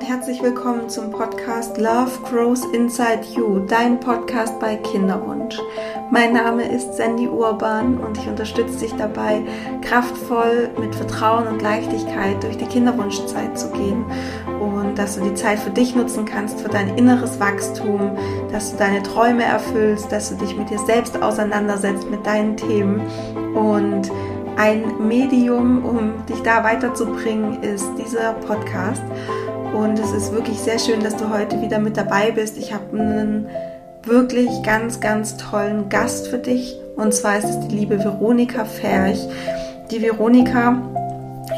und herzlich willkommen zum Podcast Love Grows Inside You, dein Podcast bei Kinderwunsch. Mein Name ist Sandy Urban und ich unterstütze dich dabei, kraftvoll mit Vertrauen und Leichtigkeit durch die Kinderwunschzeit zu gehen und dass du die Zeit für dich nutzen kannst, für dein inneres Wachstum, dass du deine Träume erfüllst, dass du dich mit dir selbst auseinandersetzt, mit deinen Themen und ein Medium, um dich da weiterzubringen, ist dieser Podcast. Und es ist wirklich sehr schön, dass du heute wieder mit dabei bist. Ich habe einen wirklich ganz, ganz tollen Gast für dich. Und zwar ist es die liebe Veronika Ferch. Die Veronika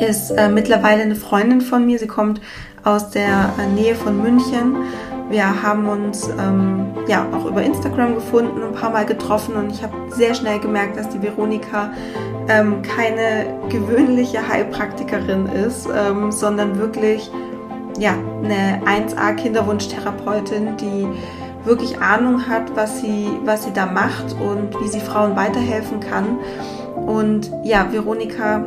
ist äh, mittlerweile eine Freundin von mir. Sie kommt aus der äh, Nähe von München. Wir haben uns ähm, ja auch über Instagram gefunden, ein paar Mal getroffen und ich habe sehr schnell gemerkt, dass die Veronika ähm, keine gewöhnliche Heilpraktikerin ist, ähm, sondern wirklich ja, eine 1A Kinderwunschtherapeutin, die wirklich Ahnung hat, was sie, was sie da macht und wie sie Frauen weiterhelfen kann. Und ja, Veronika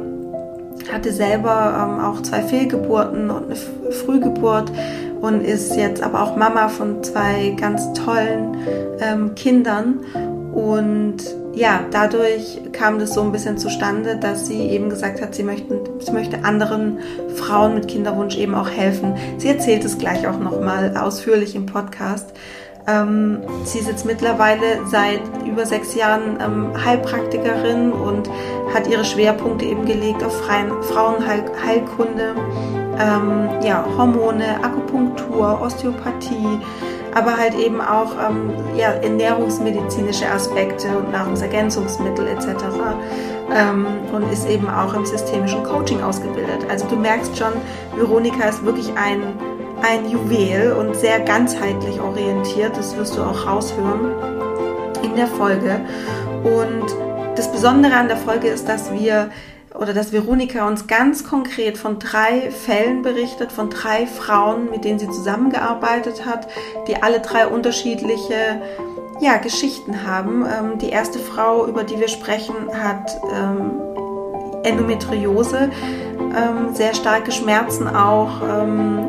hatte selber ähm, auch zwei Fehlgeburten und eine Frühgeburt und ist jetzt aber auch Mama von zwei ganz tollen ähm, Kindern. Und ja, dadurch kam das so ein bisschen zustande, dass sie eben gesagt hat, sie, möchten, sie möchte anderen Frauen mit Kinderwunsch eben auch helfen. Sie erzählt es gleich auch nochmal ausführlich im Podcast. Ähm, sie ist jetzt mittlerweile seit über sechs Jahren ähm, Heilpraktikerin und hat ihre Schwerpunkte eben gelegt auf Frauenheilkunde, ähm, ja, Hormone, Akupunktur, Osteopathie, aber halt eben auch ähm, ja, ernährungsmedizinische Aspekte und Nahrungsergänzungsmittel etc. Ähm, und ist eben auch im systemischen Coaching ausgebildet. Also du merkst schon, Veronika ist wirklich ein, ein Juwel und sehr ganzheitlich orientiert. Das wirst du auch raushören in der Folge. Und das Besondere an der Folge ist, dass wir oder dass Veronika uns ganz konkret von drei Fällen berichtet, von drei Frauen, mit denen sie zusammengearbeitet hat, die alle drei unterschiedliche ja, Geschichten haben. Ähm, die erste Frau, über die wir sprechen, hat ähm, Endometriose, ähm, sehr starke Schmerzen auch ähm,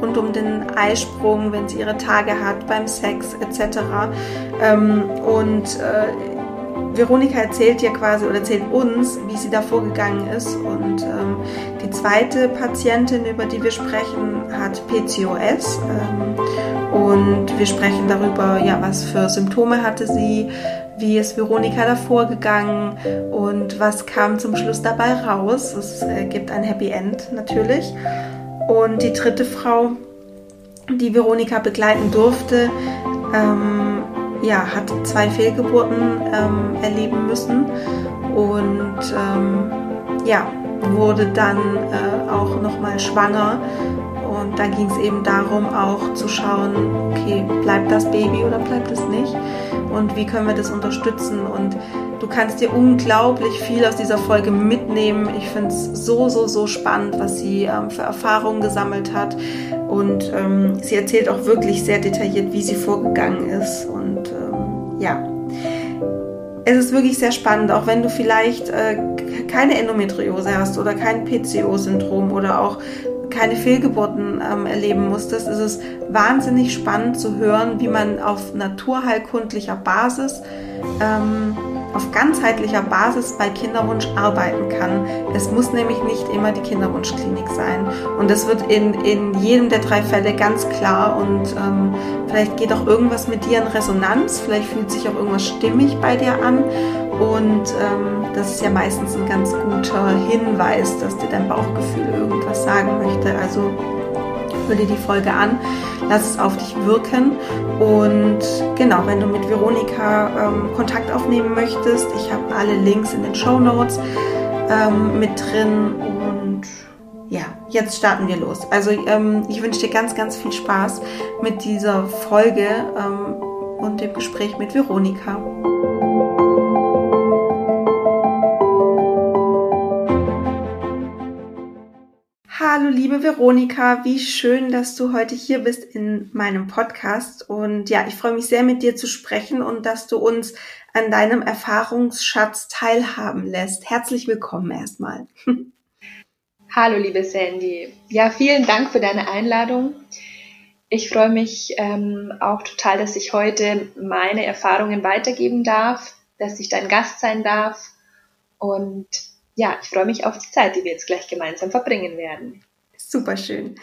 rund um den Eisprung, wenn sie ihre Tage hat, beim Sex etc. Ähm, und äh, Veronika erzählt ja quasi oder erzählt uns, wie sie da vorgegangen ist. Und ähm, die zweite Patientin, über die wir sprechen, hat PCOS. Ähm, und wir sprechen darüber, ja, was für Symptome hatte sie, wie ist Veronika da vorgegangen und was kam zum Schluss dabei raus. Es äh, gibt ein Happy End natürlich. Und die dritte Frau, die Veronika begleiten durfte, ähm, ja, hat zwei Fehlgeburten ähm, erleben müssen und ähm, ja, wurde dann äh, auch nochmal schwanger. Und dann ging es eben darum, auch zu schauen, okay, bleibt das Baby oder bleibt es nicht? Und wie können wir das unterstützen? Und du kannst dir unglaublich viel aus dieser Folge mitnehmen. Ich finde es so, so, so spannend, was sie ähm, für Erfahrungen gesammelt hat. Und ähm, sie erzählt auch wirklich sehr detailliert, wie sie vorgegangen ist. Und ähm, ja, es ist wirklich sehr spannend, auch wenn du vielleicht äh, keine Endometriose hast oder kein PCO-Syndrom oder auch keine Fehlgeburten ähm, erleben musstest, ist es wahnsinnig spannend zu hören, wie man auf naturheilkundlicher Basis ähm, auf ganzheitlicher Basis bei Kinderwunsch arbeiten kann. Es muss nämlich nicht immer die Kinderwunschklinik sein. Und das wird in, in jedem der drei Fälle ganz klar. Und ähm, vielleicht geht auch irgendwas mit dir in Resonanz. Vielleicht fühlt sich auch irgendwas stimmig bei dir an. Und ähm, das ist ja meistens ein ganz guter Hinweis, dass dir dein Bauchgefühl irgendwas sagen möchte. Also hör dir die Folge an, lass es auf dich wirken und genau, wenn du mit Veronika ähm, Kontakt aufnehmen möchtest, ich habe alle Links in den Show Notes ähm, mit drin und ja, jetzt starten wir los. Also ähm, ich wünsche dir ganz, ganz viel Spaß mit dieser Folge ähm, und dem Gespräch mit Veronika. Hallo liebe Veronika, wie schön, dass du heute hier bist in meinem Podcast. Und ja, ich freue mich sehr mit dir zu sprechen und dass du uns an deinem Erfahrungsschatz teilhaben lässt. Herzlich willkommen erstmal. Hallo, liebe Sandy. Ja, vielen Dank für deine Einladung. Ich freue mich ähm, auch total, dass ich heute meine Erfahrungen weitergeben darf, dass ich dein Gast sein darf. Und ja, ich freue mich auf die Zeit, die wir jetzt gleich gemeinsam verbringen werden. Super schön.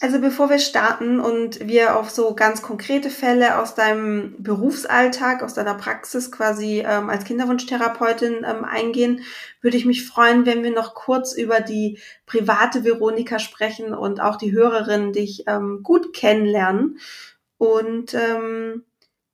Also bevor wir starten und wir auf so ganz konkrete Fälle aus deinem Berufsalltag, aus deiner Praxis quasi ähm, als Kinderwunschtherapeutin ähm, eingehen, würde ich mich freuen, wenn wir noch kurz über die private Veronika sprechen und auch die Hörerinnen dich ähm, gut kennenlernen. Und ähm,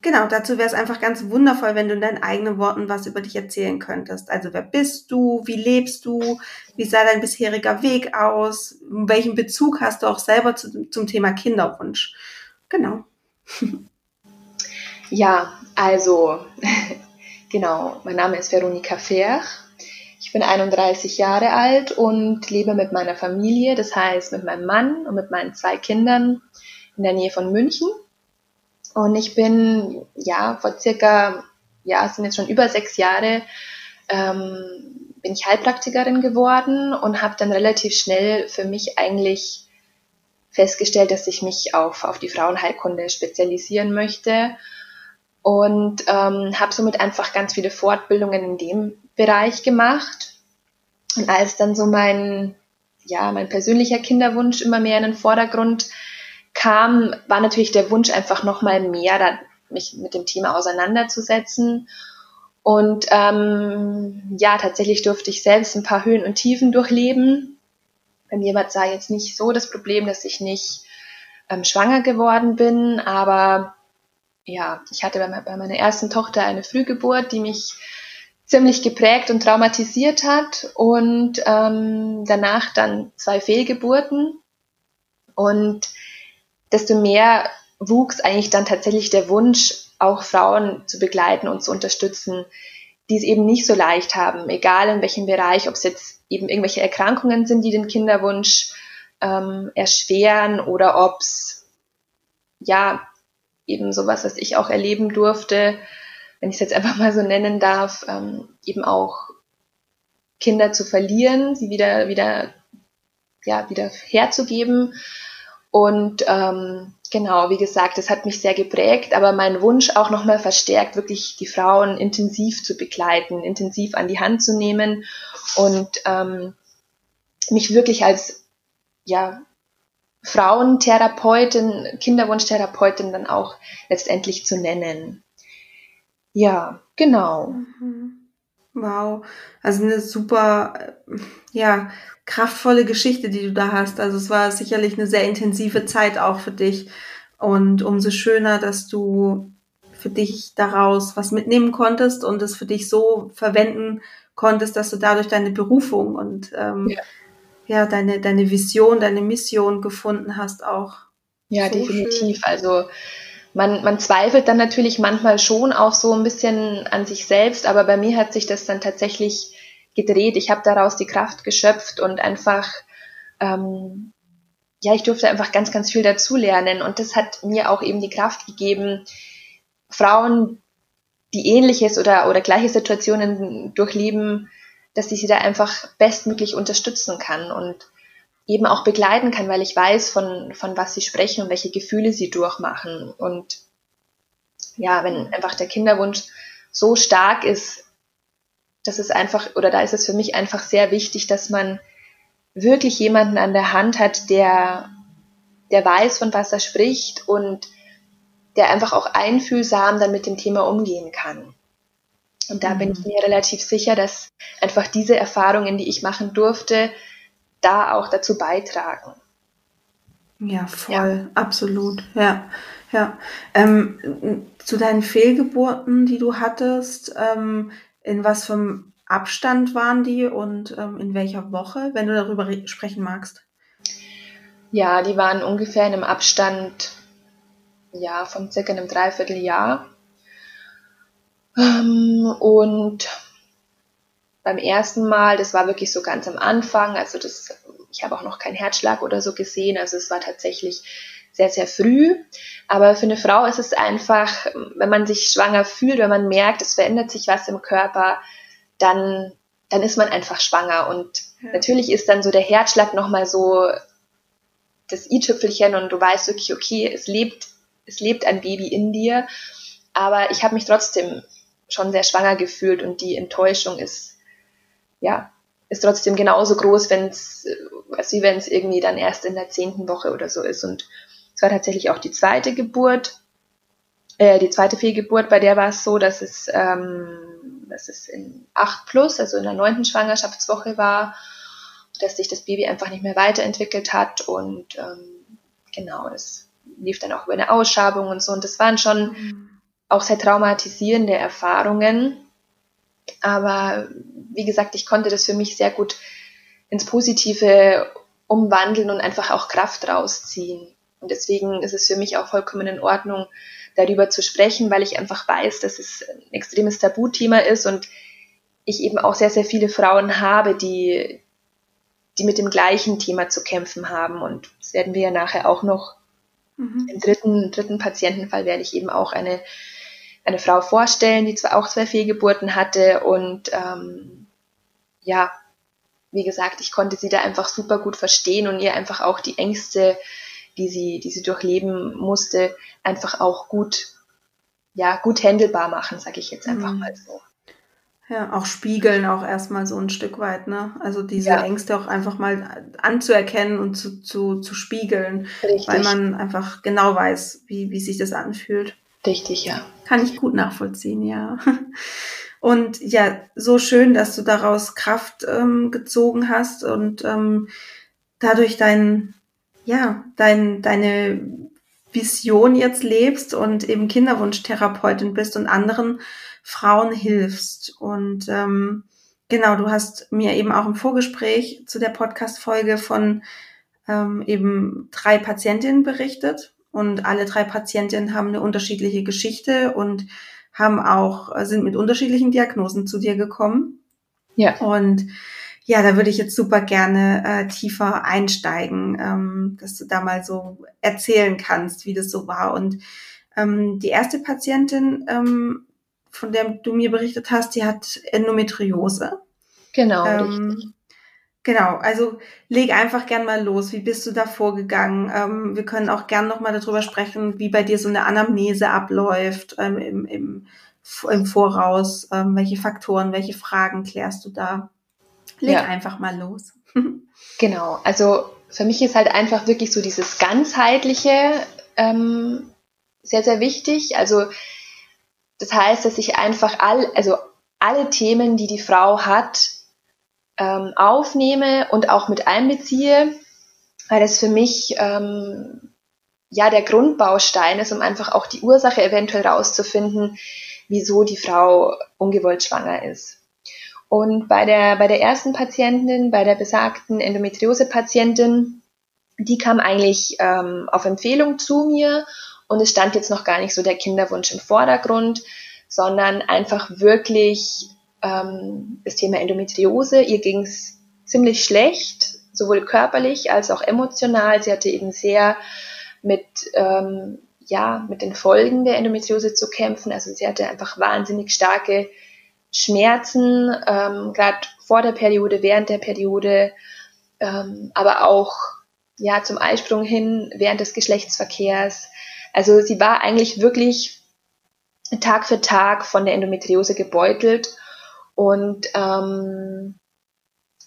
Genau, dazu wäre es einfach ganz wundervoll, wenn du in deinen eigenen Worten was über dich erzählen könntest. Also wer bist du? Wie lebst du? Wie sah dein bisheriger Weg aus? Welchen Bezug hast du auch selber zu, zum Thema Kinderwunsch? Genau. Ja, also genau, mein Name ist Veronika Ferch. Ich bin 31 Jahre alt und lebe mit meiner Familie, das heißt mit meinem Mann und mit meinen zwei Kindern in der Nähe von München. Und ich bin, ja, vor circa, ja, es sind jetzt schon über sechs Jahre, ähm, bin ich Heilpraktikerin geworden und habe dann relativ schnell für mich eigentlich festgestellt, dass ich mich auf, auf die Frauenheilkunde spezialisieren möchte und ähm, habe somit einfach ganz viele Fortbildungen in dem Bereich gemacht. Und als dann so mein, ja, mein persönlicher Kinderwunsch immer mehr in den Vordergrund kam, war natürlich der Wunsch einfach nochmal mehr, da, mich mit dem Thema auseinanderzusetzen. Und ähm, ja, tatsächlich durfte ich selbst ein paar Höhen und Tiefen durchleben. Bei mir war es jetzt nicht so das Problem, dass ich nicht ähm, schwanger geworden bin, aber ja, ich hatte bei, bei meiner ersten Tochter eine Frühgeburt, die mich ziemlich geprägt und traumatisiert hat und ähm, danach dann zwei Fehlgeburten. Und desto mehr wuchs eigentlich dann tatsächlich der Wunsch, auch Frauen zu begleiten und zu unterstützen, die es eben nicht so leicht haben, egal in welchem Bereich, ob es jetzt eben irgendwelche Erkrankungen sind, die den Kinderwunsch ähm, erschweren oder ob es ja eben sowas, was ich auch erleben durfte, wenn ich es jetzt einfach mal so nennen darf, ähm, eben auch Kinder zu verlieren, sie wieder wieder ja wieder herzugeben und ähm, genau, wie gesagt, das hat mich sehr geprägt, aber mein Wunsch auch nochmal verstärkt, wirklich die Frauen intensiv zu begleiten, intensiv an die Hand zu nehmen und ähm, mich wirklich als ja, Frauentherapeutin, Kinderwunschtherapeutin dann auch letztendlich zu nennen. Ja, genau. Mhm. Wow, also eine super, ja, kraftvolle Geschichte, die du da hast. Also es war sicherlich eine sehr intensive Zeit auch für dich. Und umso schöner, dass du für dich daraus was mitnehmen konntest und es für dich so verwenden konntest, dass du dadurch deine Berufung und ähm, ja. ja. deine, deine Vision, deine Mission gefunden hast auch. Ja, so definitiv. Schön. Also man, man zweifelt dann natürlich manchmal schon auch so ein bisschen an sich selbst, aber bei mir hat sich das dann tatsächlich gedreht. Ich habe daraus die Kraft geschöpft und einfach, ähm, ja, ich durfte einfach ganz, ganz viel dazulernen. Und das hat mir auch eben die Kraft gegeben, Frauen, die ähnliches oder, oder gleiche Situationen durchleben, dass ich sie da einfach bestmöglich unterstützen kann und eben auch begleiten kann, weil ich weiß, von, von was sie sprechen und welche Gefühle sie durchmachen. Und ja, wenn einfach der Kinderwunsch so stark ist, das ist einfach, oder da ist es für mich einfach sehr wichtig, dass man wirklich jemanden an der Hand hat, der, der weiß, von was er spricht und der einfach auch einfühlsam dann mit dem Thema umgehen kann. Und da mhm. bin ich mhm. mir relativ sicher, dass einfach diese Erfahrungen, die ich machen durfte, da auch dazu beitragen. Ja, voll, ja. absolut, ja, ja. Ähm, zu deinen Fehlgeburten, die du hattest, ähm, in was für einem Abstand waren die und ähm, in welcher Woche, wenn du darüber sprechen magst? Ja, die waren ungefähr in einem Abstand ja, von circa einem Dreivierteljahr. Ähm, und beim ersten Mal, das war wirklich so ganz am Anfang, also das, ich habe auch noch keinen Herzschlag oder so gesehen, also es war tatsächlich sehr, sehr früh. Aber für eine Frau ist es einfach, wenn man sich schwanger fühlt, wenn man merkt, es verändert sich was im Körper, dann dann ist man einfach schwanger. Und ja. natürlich ist dann so der Herzschlag nochmal so das i-Tüpfelchen und du weißt wirklich, okay, es lebt, es lebt ein Baby in dir. Aber ich habe mich trotzdem schon sehr schwanger gefühlt und die Enttäuschung ist, ja, ist trotzdem genauso groß, wenn es, als wie wenn es irgendwie dann erst in der zehnten Woche oder so ist. Und es war tatsächlich auch die zweite Geburt, äh, die zweite Fehlgeburt, bei der war es so, dass es, ähm, dass es in 8 plus, also in der neunten Schwangerschaftswoche war, dass sich das Baby einfach nicht mehr weiterentwickelt hat und ähm, genau, es lief dann auch über eine Ausschabung und so und das waren schon auch sehr traumatisierende Erfahrungen. Aber wie gesagt, ich konnte das für mich sehr gut ins Positive umwandeln und einfach auch Kraft rausziehen. Und deswegen ist es für mich auch vollkommen in Ordnung, darüber zu sprechen, weil ich einfach weiß, dass es ein extremes Tabuthema ist und ich eben auch sehr, sehr viele Frauen habe, die, die mit dem gleichen Thema zu kämpfen haben. Und das werden wir ja nachher auch noch mhm. im dritten, dritten Patientenfall werde ich eben auch eine, eine Frau vorstellen, die zwar auch zwei Fehlgeburten hatte und ähm, ja, wie gesagt, ich konnte sie da einfach super gut verstehen und ihr einfach auch die Ängste die sie, die sie durchleben musste, einfach auch gut, ja, gut handelbar machen, sage ich jetzt einfach mhm. mal so. Ja, auch spiegeln auch erstmal so ein Stück weit, ne? Also diese ja. Ängste auch einfach mal anzuerkennen und zu, zu, zu spiegeln, Richtig. weil man einfach genau weiß, wie, wie sich das anfühlt. Richtig, ja. Kann ich gut nachvollziehen, ja. Und ja, so schön, dass du daraus Kraft ähm, gezogen hast und ähm, dadurch dein, ja, dein, deine Vision jetzt lebst und eben Kinderwunschtherapeutin bist und anderen Frauen hilfst. Und ähm, genau, du hast mir eben auch im Vorgespräch zu der Podcast-Folge von ähm, eben drei Patientinnen berichtet. Und alle drei Patientinnen haben eine unterschiedliche Geschichte und haben auch, sind mit unterschiedlichen Diagnosen zu dir gekommen. Ja. Und ja, da würde ich jetzt super gerne äh, tiefer einsteigen, ähm, dass du da mal so erzählen kannst, wie das so war. Und ähm, die erste Patientin, ähm, von der du mir berichtet hast, die hat Endometriose. Genau. Ähm, genau, also leg einfach gern mal los. Wie bist du da vorgegangen? Ähm, wir können auch gern noch mal darüber sprechen, wie bei dir so eine Anamnese abläuft ähm, im, im, im Voraus. Ähm, welche Faktoren, welche Fragen klärst du da? Leg ja. einfach mal los. genau, also für mich ist halt einfach wirklich so dieses ganzheitliche ähm, sehr, sehr wichtig. Also das heißt, dass ich einfach all, also alle Themen, die die Frau hat, ähm, aufnehme und auch mit einbeziehe, weil das für mich ähm, ja der Grundbaustein ist, um einfach auch die Ursache eventuell rauszufinden, wieso die Frau ungewollt schwanger ist. Und bei der, bei der ersten Patientin, bei der besagten Endometriose-Patientin, die kam eigentlich ähm, auf Empfehlung zu mir und es stand jetzt noch gar nicht so der Kinderwunsch im Vordergrund, sondern einfach wirklich ähm, das Thema Endometriose. Ihr ging es ziemlich schlecht, sowohl körperlich als auch emotional. Sie hatte eben sehr mit, ähm, ja, mit den Folgen der Endometriose zu kämpfen. Also sie hatte einfach wahnsinnig starke Schmerzen, ähm, gerade vor der Periode, während der Periode, ähm, aber auch ja zum Eisprung hin während des Geschlechtsverkehrs. Also sie war eigentlich wirklich Tag für Tag von der Endometriose gebeutelt und ähm,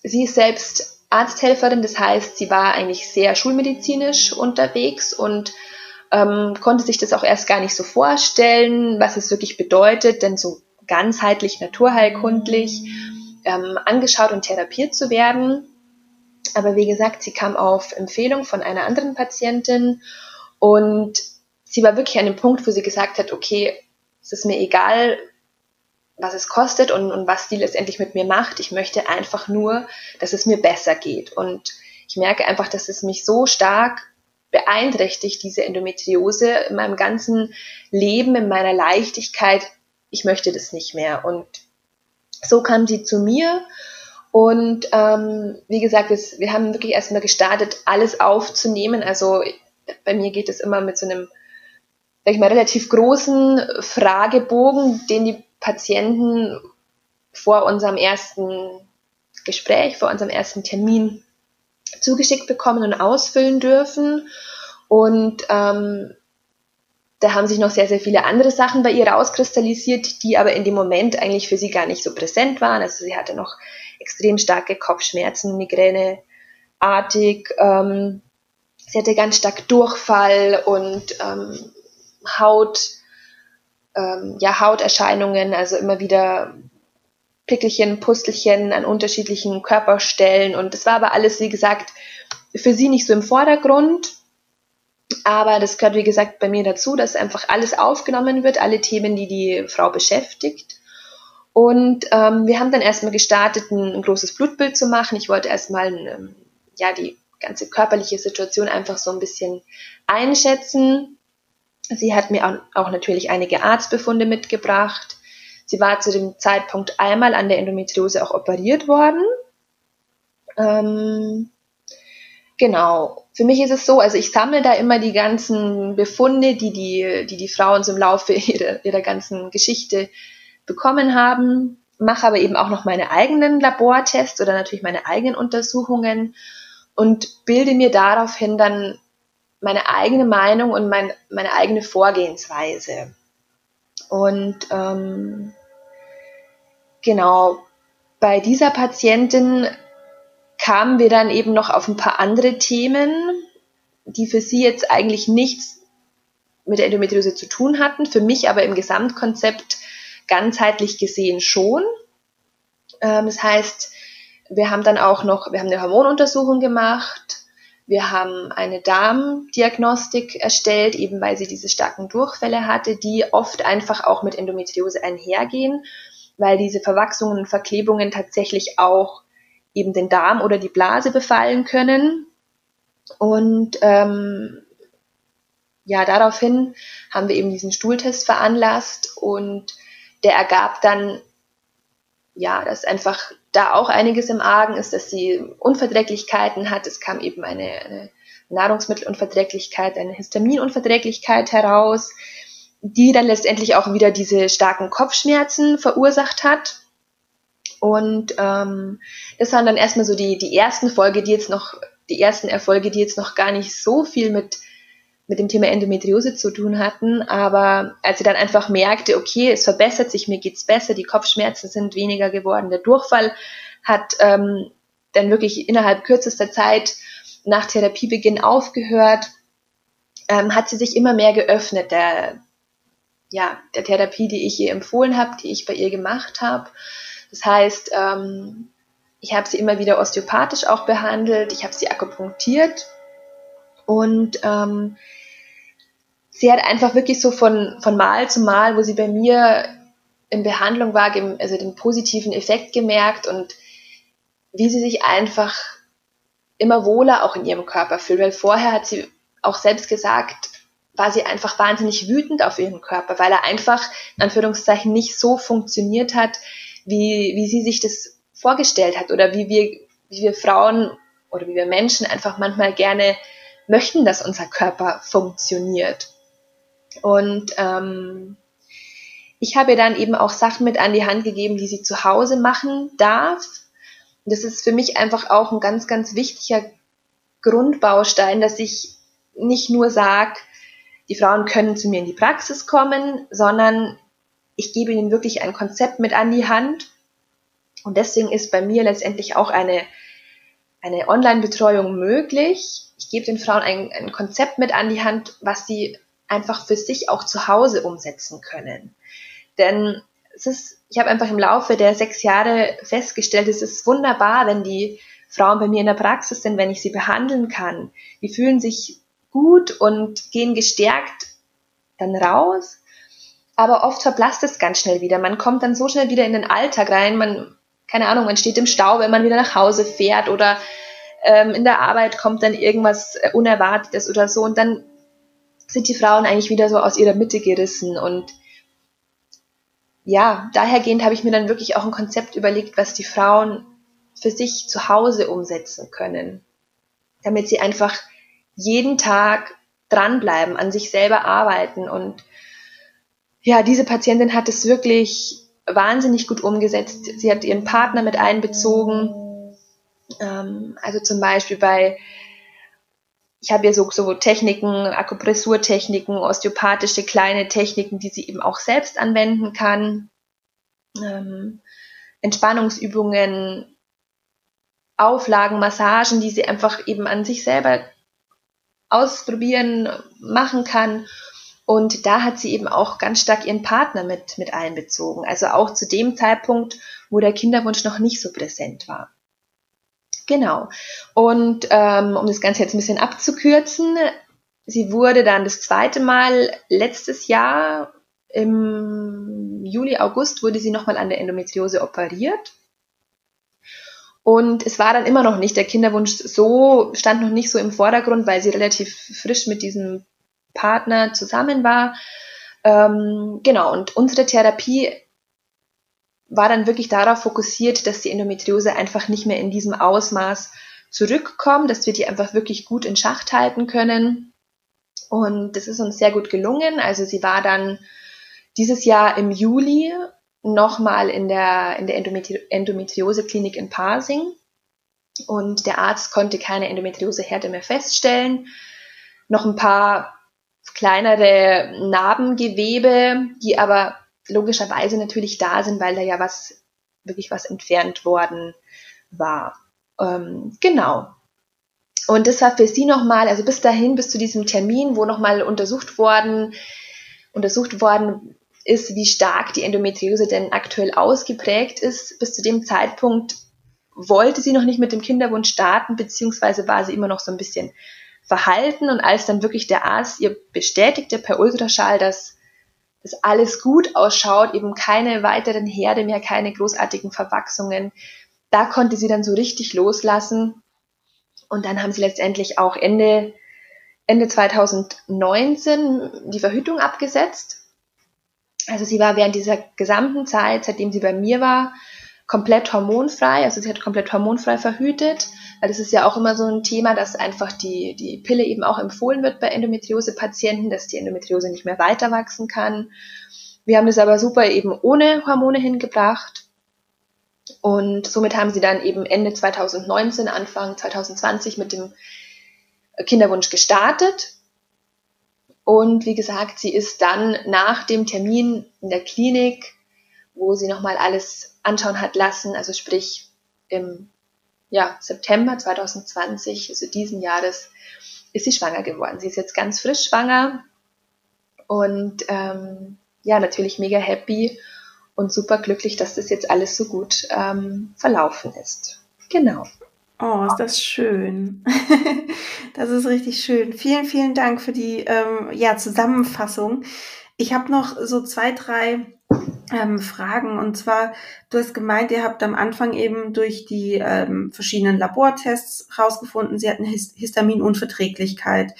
sie ist selbst Arzthelferin, das heißt, sie war eigentlich sehr schulmedizinisch unterwegs und ähm, konnte sich das auch erst gar nicht so vorstellen, was es wirklich bedeutet, denn so ganzheitlich naturheilkundlich ähm, angeschaut und therapiert zu werden. Aber wie gesagt, sie kam auf Empfehlung von einer anderen Patientin und sie war wirklich an dem Punkt, wo sie gesagt hat, okay, es ist mir egal, was es kostet und, und was die letztendlich mit mir macht. Ich möchte einfach nur, dass es mir besser geht. Und ich merke einfach, dass es mich so stark beeinträchtigt, diese Endometriose in meinem ganzen Leben, in meiner Leichtigkeit, ich möchte das nicht mehr. Und so kam sie zu mir und ähm, wie gesagt, es, wir haben wirklich erstmal gestartet, alles aufzunehmen. Also bei mir geht es immer mit so einem, sag ich mal, relativ großen Fragebogen, den die Patienten vor unserem ersten Gespräch, vor unserem ersten Termin zugeschickt bekommen und ausfüllen dürfen. Und ähm, da haben sich noch sehr, sehr viele andere Sachen bei ihr rauskristallisiert, die aber in dem Moment eigentlich für sie gar nicht so präsent waren. Also sie hatte noch extrem starke Kopfschmerzen, Migräneartig. Ähm, sie hatte ganz stark Durchfall und ähm, Haut, ähm, ja, Hauterscheinungen, also immer wieder Pickelchen, Pustelchen an unterschiedlichen Körperstellen. Und das war aber alles, wie gesagt, für sie nicht so im Vordergrund. Aber das gehört, wie gesagt, bei mir dazu, dass einfach alles aufgenommen wird, alle Themen, die die Frau beschäftigt. Und ähm, wir haben dann erstmal gestartet, ein, ein, großes Blutbild zu machen. Ich wollte erstmal ähm, ja, die ganze körperliche Situation einfach so ein bisschen einschätzen. Sie hat mir auch, auch natürlich einige Arztbefunde mitgebracht. Sie war zu dem Zeitpunkt einmal an der Endometriose auch operiert worden. Ähm, genau. Für mich ist es so, also ich sammle da immer die ganzen Befunde, die die, die, die Frauen so im Laufe ihrer, ihrer ganzen Geschichte bekommen haben, mache aber eben auch noch meine eigenen Labortests oder natürlich meine eigenen Untersuchungen und bilde mir daraufhin dann meine eigene Meinung und mein, meine eigene Vorgehensweise. Und ähm, genau, bei dieser Patientin kamen wir dann eben noch auf ein paar andere Themen, die für sie jetzt eigentlich nichts mit der Endometriose zu tun hatten, für mich aber im Gesamtkonzept ganzheitlich gesehen schon. Ähm, das heißt, wir haben dann auch noch, wir haben eine Hormonuntersuchung gemacht, wir haben eine Darmdiagnostik erstellt, eben weil sie diese starken Durchfälle hatte, die oft einfach auch mit Endometriose einhergehen, weil diese Verwachsungen und Verklebungen tatsächlich auch eben den Darm oder die Blase befallen können. Und ähm, ja, daraufhin haben wir eben diesen Stuhltest veranlasst und der ergab dann, ja, dass einfach da auch einiges im Argen ist, dass sie Unverträglichkeiten hat. Es kam eben eine, eine Nahrungsmittelunverträglichkeit, eine Histaminunverträglichkeit heraus, die dann letztendlich auch wieder diese starken Kopfschmerzen verursacht hat. Und ähm, das waren dann erstmal so die, die ersten Folge, die jetzt noch, die ersten Erfolge, die jetzt noch gar nicht so viel mit mit dem Thema Endometriose zu tun hatten. Aber als sie dann einfach merkte, okay, es verbessert sich, mir geht's besser, die Kopfschmerzen sind weniger geworden, der Durchfall hat ähm, dann wirklich innerhalb kürzester Zeit nach Therapiebeginn aufgehört, ähm, hat sie sich immer mehr geöffnet der, ja, der Therapie, die ich ihr empfohlen habe, die ich bei ihr gemacht habe. Das heißt, ähm, ich habe sie immer wieder osteopathisch auch behandelt, ich habe sie akupunktiert und ähm, sie hat einfach wirklich so von, von Mal zu Mal, wo sie bei mir in Behandlung war, also den positiven Effekt gemerkt und wie sie sich einfach immer wohler auch in ihrem Körper fühlt. Weil vorher hat sie auch selbst gesagt, war sie einfach wahnsinnig wütend auf ihren Körper, weil er einfach, in Anführungszeichen, nicht so funktioniert hat, wie, wie sie sich das vorgestellt hat oder wie wir, wie wir Frauen oder wie wir Menschen einfach manchmal gerne möchten, dass unser Körper funktioniert. Und ähm, ich habe ihr dann eben auch Sachen mit an die Hand gegeben, die sie zu Hause machen darf. Das ist für mich einfach auch ein ganz, ganz wichtiger Grundbaustein, dass ich nicht nur sage, die Frauen können zu mir in die Praxis kommen, sondern ich gebe ihnen wirklich ein Konzept mit an die Hand. Und deswegen ist bei mir letztendlich auch eine, eine Online-Betreuung möglich. Ich gebe den Frauen ein, ein Konzept mit an die Hand, was sie einfach für sich auch zu Hause umsetzen können. Denn es ist, ich habe einfach im Laufe der sechs Jahre festgestellt, es ist wunderbar, wenn die Frauen bei mir in der Praxis sind, wenn ich sie behandeln kann. Die fühlen sich gut und gehen gestärkt dann raus. Aber oft verblasst es ganz schnell wieder. Man kommt dann so schnell wieder in den Alltag rein. Man, keine Ahnung, man steht im Stau, wenn man wieder nach Hause fährt oder ähm, in der Arbeit kommt dann irgendwas Unerwartetes oder so und dann sind die Frauen eigentlich wieder so aus ihrer Mitte gerissen. Und ja, dahergehend habe ich mir dann wirklich auch ein Konzept überlegt, was die Frauen für sich zu Hause umsetzen können, damit sie einfach jeden Tag dranbleiben, an sich selber arbeiten. Und ja, diese Patientin hat es wirklich wahnsinnig gut umgesetzt. Sie hat ihren Partner mit einbezogen Ähm, also zum Beispiel bei, ich habe ja so, so Techniken, Akupressurtechniken, osteopathische kleine Techniken, die sie eben auch selbst anwenden kann. Ähm, Entspannungsübungen, Auflagen, Massagen, die sie einfach eben an sich selber ausprobieren, machen kann. Und da hat sie eben auch ganz stark ihren Partner mit, mit einbezogen. Also auch zu dem Zeitpunkt, wo der Kinderwunsch noch nicht so präsent war. Genau. Und ähm, um das Ganze jetzt ein bisschen abzukürzen, sie wurde dann das zweite Mal letztes Jahr im Juli, August wurde sie nochmal an der Endometriose operiert. Und es war dann immer noch nicht, der Kinderwunsch so, stand noch nicht so im Vordergrund, weil sie relativ frisch mit diesem Partner zusammen war. Ähm, genau, und unsere Therapie war dann wirklich darauf fokussiert, dass die Endometriose einfach nicht mehr in diesem Ausmaß zurückkommt, dass wir die einfach wirklich gut in Schacht halten können. Und das ist uns sehr gut gelungen. Also sie war dann dieses Jahr im Juli nochmal in der, in der Endometri Endometriose-Klinik in Parsing und der Arzt konnte keine Endometrioseherde mehr feststellen. Noch ein paar kleinere Narbengewebe, die aber logischerweise natürlich da sind, weil da ja was, wirklich was entfernt worden war. Ähm, genau. Und das war für sie nochmal, also bis dahin, bis zu diesem Termin, wo nochmal untersucht worden, untersucht worden ist, wie stark die Endometriose denn aktuell ausgeprägt ist. Bis zu dem Zeitpunkt wollte sie noch nicht mit dem Kinderwunsch starten, beziehungsweise war sie immer noch so ein bisschen verhalten. Und als dann wirklich der Arzt ihr bestätigte per Ultraschall, dass das alles gut ausschaut, eben keine weiteren Herde mehr, keine großartigen Verwachsungen, da konnte sie dann so richtig loslassen. Und dann haben sie letztendlich auch Ende, Ende 2019 die Verhütung abgesetzt. Also sie war während dieser gesamten Zeit, seitdem sie bei mir war, komplett hormonfrei. Also sie hat komplett hormonfrei verhütet. Weil das ist ja auch immer so ein Thema, dass einfach die, die Pille eben auch empfohlen wird bei Endometriose-Patienten, dass die Endometriose nicht mehr weiter wachsen kann. Wir haben das aber super eben ohne Hormone hingebracht. Und somit haben sie dann eben Ende 2019, Anfang 2020 mit dem Kinderwunsch gestartet. Und wie gesagt, sie ist dann nach dem Termin in der Klinik, wo sie nochmal alles anschauen hat lassen, also sprich im ja, September 2020, also diesen Jahres, ist sie schwanger geworden. Sie ist jetzt ganz frisch schwanger und ähm, ja, natürlich mega happy und super glücklich, dass das jetzt alles so gut ähm, verlaufen ist. Genau. Oh, ist das schön. das ist richtig schön. Vielen, vielen Dank für die ähm, ja, Zusammenfassung. Ich habe noch so zwei, drei ähm, Fragen. Und zwar, du hast gemeint, ihr habt am Anfang eben durch die ähm, verschiedenen Labortests rausgefunden, sie hatten Hist Histaminunverträglichkeit.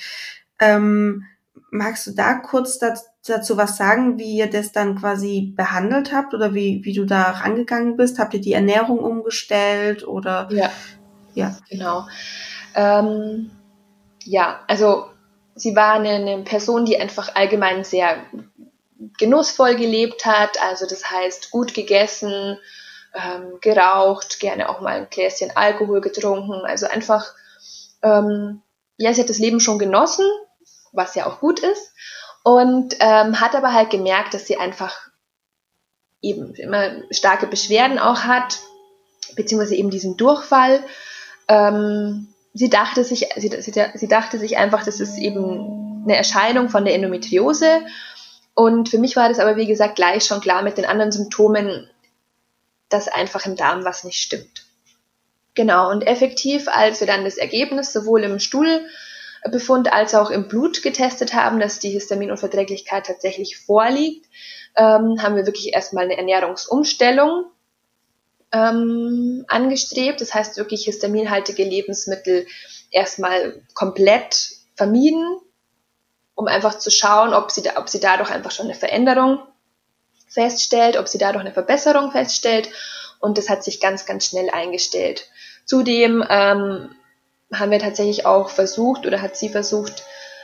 Ähm, magst du da kurz dazu was sagen, wie ihr das dann quasi behandelt habt oder wie, wie du da rangegangen bist? Habt ihr die Ernährung umgestellt oder ja. Ja, genau. Ähm, ja, also sie war eine, eine Person, die einfach allgemein sehr genussvoll gelebt hat. Also das heißt gut gegessen, ähm, geraucht, gerne auch mal ein Gläschen Alkohol getrunken. Also einfach, ähm, ja, sie hat das Leben schon genossen, was ja auch gut ist. Und ähm, hat aber halt gemerkt, dass sie einfach eben immer starke Beschwerden auch hat, beziehungsweise eben diesen Durchfall ähm, sie dachte sich, sie, sie, sie dachte sich einfach, das ist eben eine Erscheinung von der Endometriose. Und für mich war das aber, wie gesagt, gleich schon klar mit den anderen Symptomen, dass einfach im Darm was nicht stimmt. Genau, und effektiv, als wir dann das Ergebnis sowohl im Stuhlbefund als auch im Blut getestet haben, dass die Histaminunverträglichkeit tatsächlich vorliegt, ähm, haben wir wirklich erstmal eine Ernährungsumstellung ähm, angestrebt. Das heißt wirklich histaminhaltige Lebensmittel erstmal komplett vermieden, um einfach zu schauen, ob sie, da, ob sie dadurch einfach schon eine Veränderung feststellt, ob sie dadurch eine Verbesserung feststellt. Und das hat sich ganz, ganz schnell eingestellt. Zudem ähm, haben wir tatsächlich auch versucht oder hat sie versucht,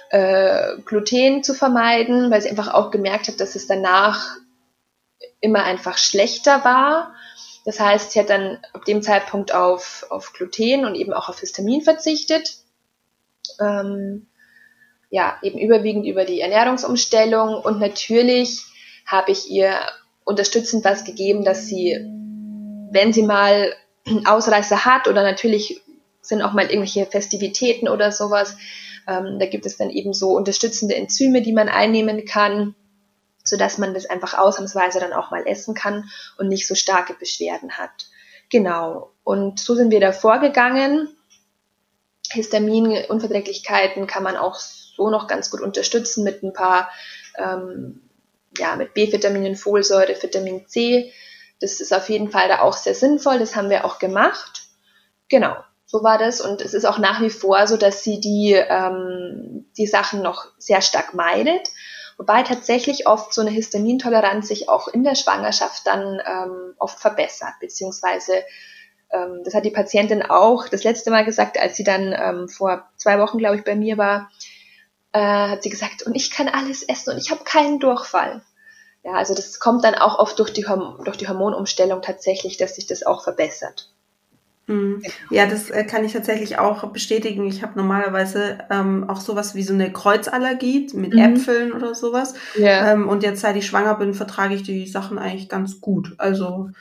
äh, Gluten zu vermeiden, weil sie einfach auch gemerkt hat, dass es danach immer einfach schlechter war Das heißt, sie hat dann ab dem Zeitpunkt auf, auf Gluten und eben auch auf Histamin verzichtet. Ähm, ja, eben überwiegend über die Ernährungsumstellung und natürlich habe ich ihr unterstützend was gegeben, dass sie, wenn sie mal Ausreißer hat oder natürlich sind auch mal irgendwelche Festivitäten oder sowas, ähm, da gibt es dann eben so unterstützende Enzyme, die man einnehmen kann, sodass man das einfach ausnahmsweise dann auch mal essen kann und nicht so starke Beschwerden hat. Genau. Und so sind wir da vorgegangen. Histaminunverträglichkeiten kann man auch so noch ganz gut unterstützen mit ein paar, ähm, ja, mit B-Vitaminen, Folsäure, Vitamin C. Das ist auf jeden Fall da auch sehr sinnvoll. Das haben wir auch gemacht. Genau. So war das und es ist auch nach wie vor so, dass sie die, ähm, die Sachen noch sehr stark meidet, wobei tatsächlich oft so eine Histamintoleranz sich auch in der Schwangerschaft dann ähm, oft verbessert, beziehungsweise ähm, das hat die Patientin auch das letzte Mal gesagt, als sie dann ähm, vor zwei Wochen, glaube ich, bei mir war, äh, hat sie gesagt, und ich kann alles essen und ich habe keinen Durchfall. Ja, also das kommt dann auch oft durch die, durch die Hormonumstellung tatsächlich, dass sich das auch verbessert. Mhm. Ja, das äh, kann ich tatsächlich auch bestätigen. Ich habe normalerweise ähm, auch sowas wie so eine Kreuzallergie mit mhm. Äpfeln oder sowas. Ja. Ähm, und jetzt, seit ich schwanger bin, vertrage ich die Sachen eigentlich ganz gut. Also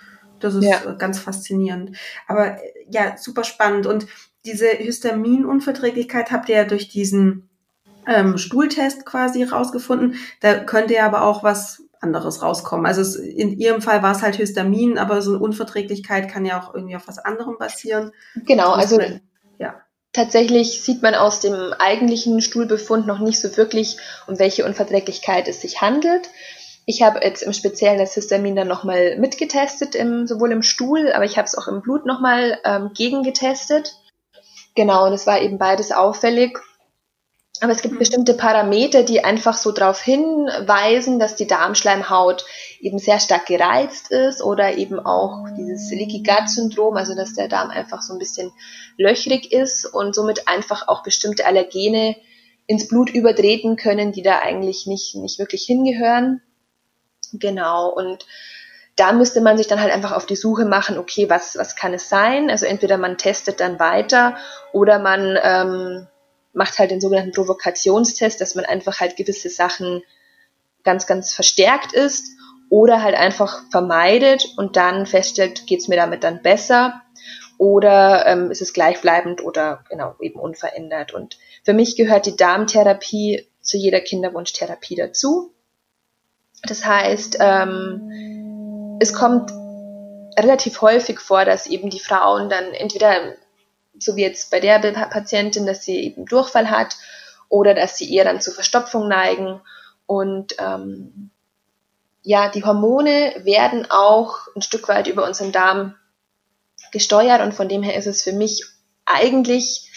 das ist ja. ganz faszinierend. Aber ja, super spannend. Und diese Histaminunverträglichkeit habt ihr ja durch diesen ähm, Stuhltest quasi rausgefunden. Da könnte ja aber auch was anderes rauskommen. Also es, in ihrem Fall war es halt Histamin, aber so eine Unverträglichkeit kann ja auch irgendwie auf was anderem basieren. Genau, also ja. Tatsächlich sieht man aus dem eigentlichen Stuhlbefund noch nicht so wirklich, um welche Unverträglichkeit es sich handelt. Ich habe jetzt im Speziellen das Histamin dann nochmal mitgetestet, im, sowohl im Stuhl, aber ich habe es auch im Blut nochmal ähm, gegengetestet. Genau, und es war eben beides auffällig. Aber es gibt mhm. bestimmte Parameter, die einfach so darauf hinweisen, dass die Darmschleimhaut eben sehr stark gereizt ist oder eben auch dieses Leaky Gut Syndrom, also dass der Darm einfach so ein bisschen löchrig ist und somit einfach auch bestimmte Allergene ins Blut übertreten können, die da eigentlich nicht, nicht wirklich hingehören. Genau. Und da müsste man sich dann halt einfach auf die Suche machen, okay, was, was kann es sein? Also entweder man testet dann weiter oder man ähm, macht halt den sogenannten Provokationstest, dass man einfach halt gewisse Sachen ganz, ganz verstärkt ist oder halt einfach vermeidet und dann feststellt, geht es mir damit dann besser oder ähm, ist es gleichbleibend oder genau eben unverändert. Und für mich gehört die Darmtherapie zu jeder Kinderwunschtherapie dazu. Das heißt, ähm, es kommt relativ häufig vor, dass eben die Frauen dann entweder so wie jetzt bei der Patientin, dass sie eben Durchfall hat oder dass sie eher dann zur Verstopfung neigen. Und ähm, ja, die Hormone werden auch ein Stück weit über unseren Darm gesteuert und von dem her ist es für mich eigentlich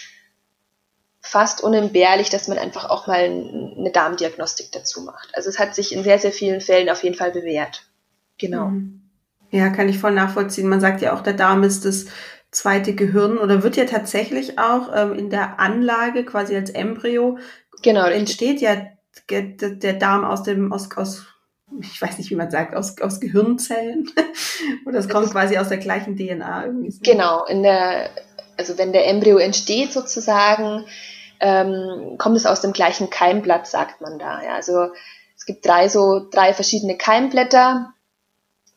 fast unentbehrlich, dass man einfach auch mal eine Darmdiagnostik dazu macht. Also es hat sich in sehr, sehr vielen Fällen auf jeden Fall bewährt. Genau. Mhm. Ja, kann ich voll nachvollziehen. Man sagt ja auch, der Darm ist das zweite Gehirn oder wird ja tatsächlich auch ähm, in der Anlage quasi als Embryo genau entsteht ja der Darm aus dem aus, aus ich weiß nicht, wie man sagt, aus, aus Gehirnzellen. Oder es kommt quasi aus der gleichen DNA irgendwie. So. Genau, in der, also wenn der Embryo entsteht sozusagen, ähm, kommt es aus dem gleichen Keimblatt, sagt man da. Ja. Also es gibt drei so drei verschiedene Keimblätter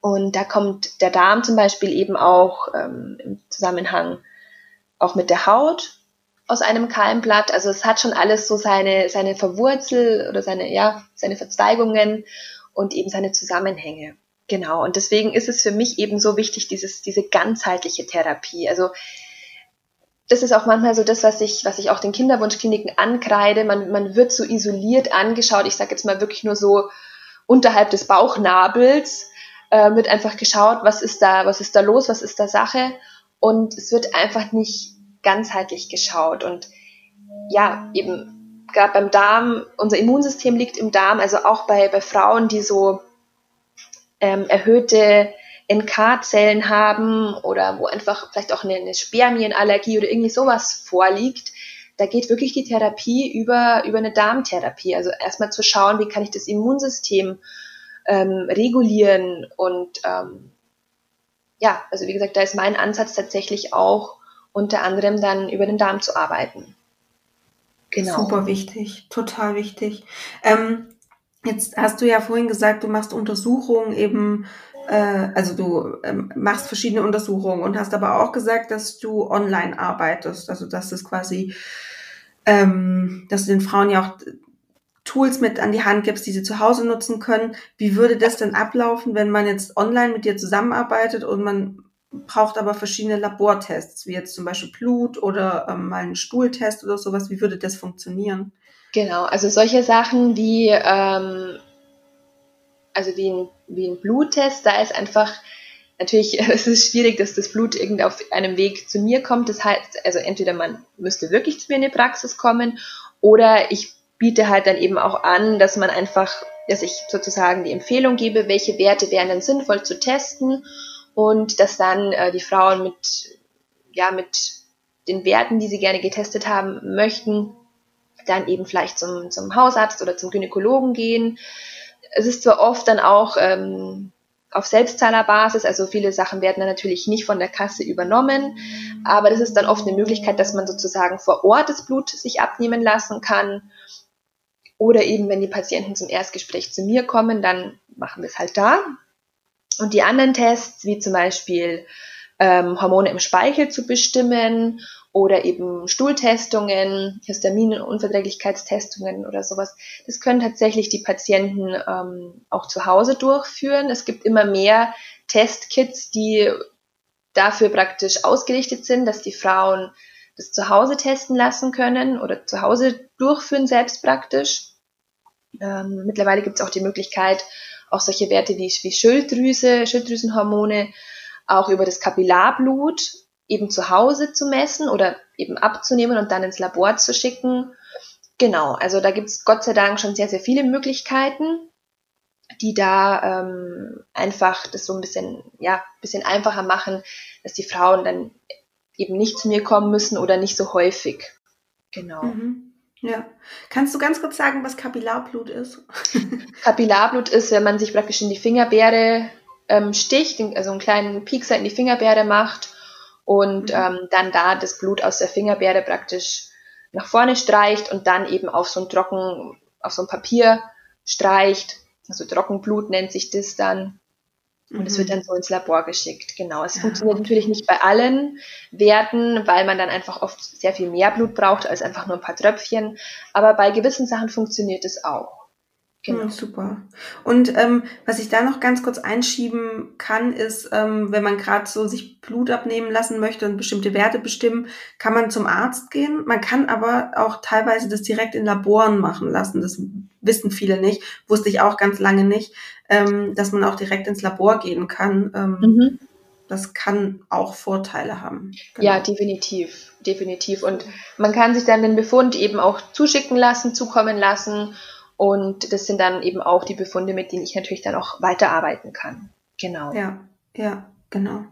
und da kommt der Darm zum Beispiel eben auch ähm, im Zusammenhang auch mit der Haut aus einem Keimblatt. Also es hat schon alles so seine, seine Verwurzel oder seine, ja, seine Verzweigungen und eben seine Zusammenhänge. Genau. Und deswegen ist es für mich eben so wichtig, dieses, diese ganzheitliche Therapie. Also das ist auch manchmal so das, was ich, was ich auch den Kinderwunschkliniken ankreide. Man, man wird so isoliert angeschaut. Ich sage jetzt mal wirklich nur so unterhalb des Bauchnabels äh, wird einfach geschaut, was ist da, was ist da los, was ist da Sache. Und es wird einfach nicht ganzheitlich geschaut. Und ja, eben gerade beim Darm, unser Immunsystem liegt im Darm, also auch bei, bei Frauen, die so ähm, erhöhte NK-Zellen haben oder wo einfach vielleicht auch eine, eine Spermienallergie oder irgendwie sowas vorliegt, da geht wirklich die Therapie über, über eine Darmtherapie. Also erstmal zu schauen, wie kann ich das Immunsystem ähm, regulieren und ähm, ja, also wie gesagt, da ist mein Ansatz tatsächlich auch unter anderem dann über den Darm zu arbeiten. Genau. Super wichtig, total wichtig. Ähm, jetzt hast du ja vorhin gesagt, du machst Untersuchungen eben, äh, also du ähm, machst verschiedene Untersuchungen und hast aber auch gesagt, dass du online arbeitest, also dass es quasi, ähm, dass du den Frauen ja auch Tools mit an die Hand gibst, die sie zu Hause nutzen können. Wie würde das denn ablaufen, wenn man jetzt online mit dir zusammenarbeitet und man braucht aber verschiedene Labortests, wie jetzt zum Beispiel Blut oder ähm, mal einen Stuhltest oder sowas. Wie würde das funktionieren? Genau, also solche Sachen wie, ähm, also wie ein, wie ein Bluttest, da ist einfach natürlich, es ist schwierig, dass das Blut irgendwie auf einem Weg zu mir kommt. Das heißt, also entweder man müsste wirklich zu mir in die Praxis kommen oder ich biete halt dann eben auch an, dass man einfach, dass ich sozusagen die Empfehlung gebe, welche Werte wären dann sinnvoll zu testen und dass dann äh, die Frauen mit, ja, mit den Werten, die sie gerne getestet haben möchten, dann eben vielleicht zum, zum Hausarzt oder zum Gynäkologen gehen. Es ist zwar oft dann auch ähm, auf Selbstzahlerbasis, also viele Sachen werden dann natürlich nicht von der Kasse übernommen, aber das ist dann oft eine Möglichkeit, dass man sozusagen vor Ort das Blut sich abnehmen lassen kann oder eben, wenn die Patienten zum Erstgespräch zu mir kommen, dann machen wir es halt da. Und die anderen Tests, wie zum Beispiel ähm, Hormone im Speichel zu bestimmen oder eben Stuhltestungen, Histamin- und Unverträglichkeitstestungen oder sowas, das können tatsächlich die Patienten ähm, auch zu Hause durchführen. Es gibt immer mehr Testkits, die dafür praktisch ausgerichtet sind, dass die Frauen das zu Hause testen lassen können oder zu Hause durchführen selbst praktisch. Ähm, mittlerweile gibt es auch die Möglichkeit, auch solche Werte wie, wie Schilddrüse, Schilddrüsenhormone auch über das Kapillarblut eben zu Hause zu messen oder eben abzunehmen und dann ins Labor zu schicken. Genau, also da gibt es Gott sei Dank schon sehr, sehr viele Möglichkeiten, die da ähm, einfach das so ein bisschen, ja, bisschen einfacher machen, dass die Frauen dann eben nicht zu mir kommen müssen oder nicht so häufig. Genau. Mhm. Ja. Kannst du ganz kurz sagen, was Kapillarblut ist? Kapillarblut ist, wenn man sich praktisch in die Fingerbeere ähm, sticht, also einen kleinen Piekser in die Fingerbeere macht und mhm. ähm, dann da das Blut aus der Fingerbeere praktisch nach vorne streicht und dann eben auf so ein Trocken, auf so ein Papier streicht. Also Trockenblut nennt sich das dann. Und es wird mhm. dann so ins Labor geschickt. Genau. Es ja. funktioniert natürlich nicht bei allen Werten, weil man dann einfach oft sehr viel mehr Blut braucht als einfach nur ein paar Tröpfchen. Aber bei gewissen Sachen funktioniert es auch. Genau. Ja, super. Und ähm, was ich da noch ganz kurz einschieben kann, ist, ähm, wenn man gerade so sich Blut abnehmen lassen möchte und bestimmte Werte bestimmen, kann man zum Arzt gehen. Man kann aber auch teilweise das direkt in Laboren machen lassen. Das wissen viele nicht, wusste ich auch ganz lange nicht, ähm, dass man auch direkt ins Labor gehen kann. Ähm, mhm. Das kann auch Vorteile haben. Genau. Ja, definitiv, definitiv. Und man kann sich dann den Befund eben auch zuschicken lassen, zukommen lassen und das sind dann eben auch die Befunde, mit denen ich natürlich dann auch weiterarbeiten kann. Genau. Ja, ja, genau.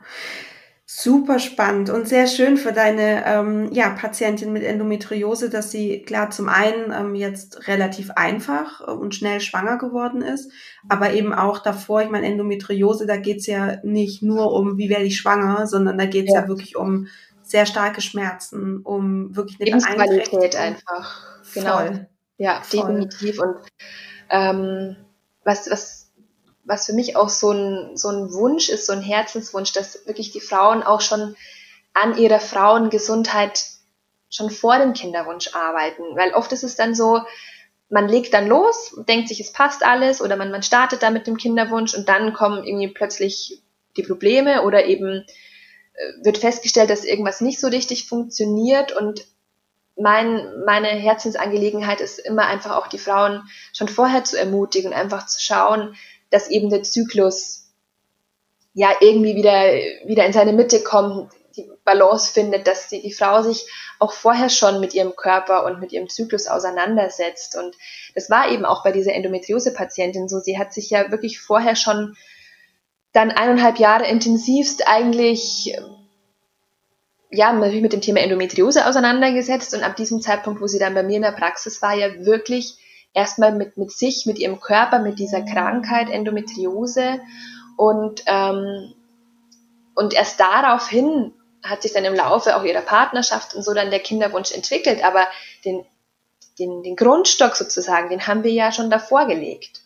Super spannend und sehr schön für deine ähm, ja, Patientin mit Endometriose, dass sie klar zum einen ähm, jetzt relativ einfach und schnell schwanger geworden ist, aber eben auch davor, ich meine, Endometriose, da geht's ja nicht nur um, wie werde ich schwanger, sondern da geht's ja. ja wirklich um sehr starke Schmerzen, um wirklich eine Lebensqualität einfach. Genau. Voll. Ja, Voll. definitiv. Und ähm, was, was, was für mich auch so ein, so ein Wunsch ist, so ein Herzenswunsch, dass wirklich die Frauen auch schon an ihrer Frauengesundheit schon vor dem Kinderwunsch arbeiten. Weil oft ist es dann so, man legt dann los, denkt sich, es passt alles oder man, man startet da mit dem Kinderwunsch und dann kommen irgendwie plötzlich die Probleme oder eben äh, wird festgestellt, dass irgendwas nicht so richtig funktioniert und mein, meine Herzensangelegenheit ist immer einfach auch die Frauen schon vorher zu ermutigen und einfach zu schauen, dass eben der Zyklus ja irgendwie wieder, wieder in seine Mitte kommt, die Balance findet, dass die, die Frau sich auch vorher schon mit ihrem Körper und mit ihrem Zyklus auseinandersetzt. Und das war eben auch bei dieser Endometriose-Patientin so. Sie hat sich ja wirklich vorher schon dann eineinhalb Jahre intensivst eigentlich ja, natürlich mit dem Thema Endometriose auseinandergesetzt und ab diesem Zeitpunkt, wo sie dann bei mir in der Praxis war, ja wirklich erstmal mit, mit sich, mit ihrem Körper, mit dieser Krankheit Endometriose und, ähm, und erst daraufhin hat sich dann im Laufe auch ihrer Partnerschaft und so dann der Kinderwunsch entwickelt. Aber den, den, den Grundstock sozusagen, den haben wir ja schon davor gelegt.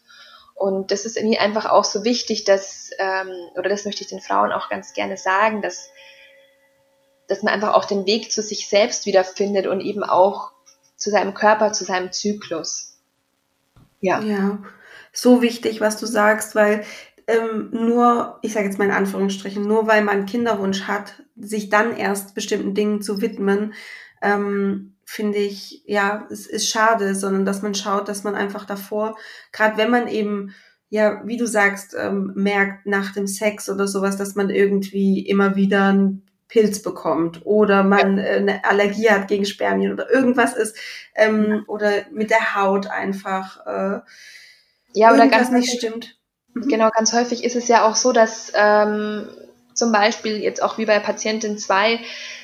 Und das ist irgendwie einfach auch so wichtig, dass, ähm, oder das möchte ich den Frauen auch ganz gerne sagen, dass, dass man einfach auch den Weg zu sich selbst wiederfindet und eben auch zu seinem Körper, zu seinem Zyklus. Ja. Ja, so wichtig, was du sagst, weil ähm, nur, ich sage jetzt mal in Anführungsstrichen, nur weil man Kinderwunsch hat, sich dann erst bestimmten Dingen zu widmen, ähm, finde ich, ja, es ist schade, sondern dass man schaut, dass man einfach davor, gerade wenn man eben, ja, wie du sagst, ähm, merkt nach dem Sex oder sowas, dass man irgendwie immer wieder einen Pilz bekommt oder man äh, eine Allergie hat gegen Spermien oder irgendwas ist ähm, oder mit der Haut einfach äh, ja, oder ganz nicht stimmt. Mhm. Genau, ganz häufig ist es ja auch so, dass ähm, zum Beispiel jetzt auch wie bei Patientin 2,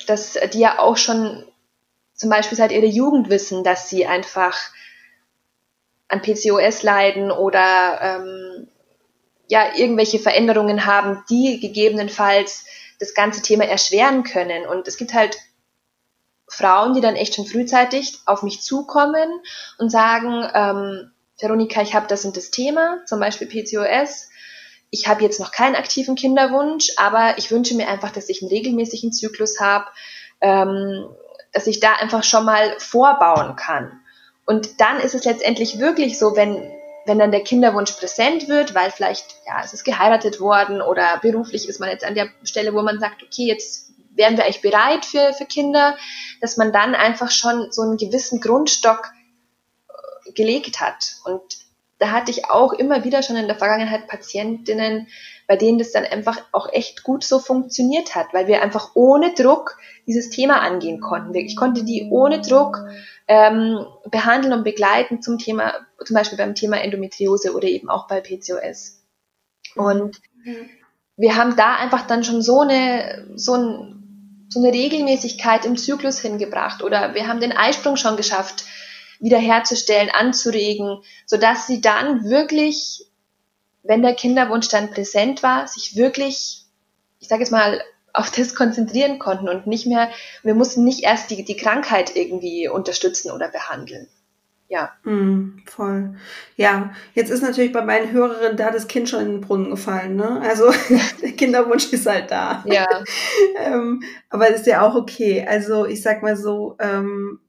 dass die ja auch schon zum Beispiel seit ihrer Jugend wissen, dass sie einfach an PCOS leiden oder ähm, ja irgendwelche Veränderungen haben, die gegebenenfalls das ganze Thema erschweren können. Und es gibt halt Frauen, die dann echt schon frühzeitig auf mich zukommen und sagen, ähm, Veronika, ich habe das und das Thema, zum Beispiel PCOS. Ich habe jetzt noch keinen aktiven Kinderwunsch, aber ich wünsche mir einfach, dass ich einen regelmäßigen Zyklus habe, ähm, dass ich da einfach schon mal vorbauen kann. Und dann ist es letztendlich wirklich so, wenn, wenn dann der Kinderwunsch präsent wird, weil vielleicht, ja, es ist geheiratet worden oder beruflich ist man jetzt an der Stelle, wo man sagt, okay, jetzt wären wir eigentlich bereit für, für Kinder, dass man dann einfach schon so einen gewissen Grundstock gelegt hat. Und da hatte ich auch immer wieder schon in der Vergangenheit Patientinnen, bei denen das dann einfach auch echt gut so funktioniert hat, weil wir einfach ohne Druck dieses Thema angehen konnten. Ich konnte die ohne Druck ähm, behandeln und begleiten zum Thema, zum Beispiel beim Thema Endometriose oder eben auch bei PCOS. Und wir haben da einfach dann schon so eine, so, ein, so eine Regelmäßigkeit im Zyklus hingebracht oder wir haben den Eisprung schon geschafft, wiederherzustellen, anzuregen, sodass sie dann wirklich, wenn der Kinderwunsch dann präsent war, sich wirklich, ich sage jetzt mal, auf das konzentrieren konnten und nicht mehr, wir mussten nicht erst die, die Krankheit irgendwie unterstützen oder behandeln. Ja. Mm, voll. Ja, jetzt ist natürlich bei meinen Hörerinnen da das Kind schon in den Brunnen gefallen, ne? Also der Kinderwunsch ist halt da. Ja. ähm, aber ist ja auch okay. Also ich sag mal so, ähm,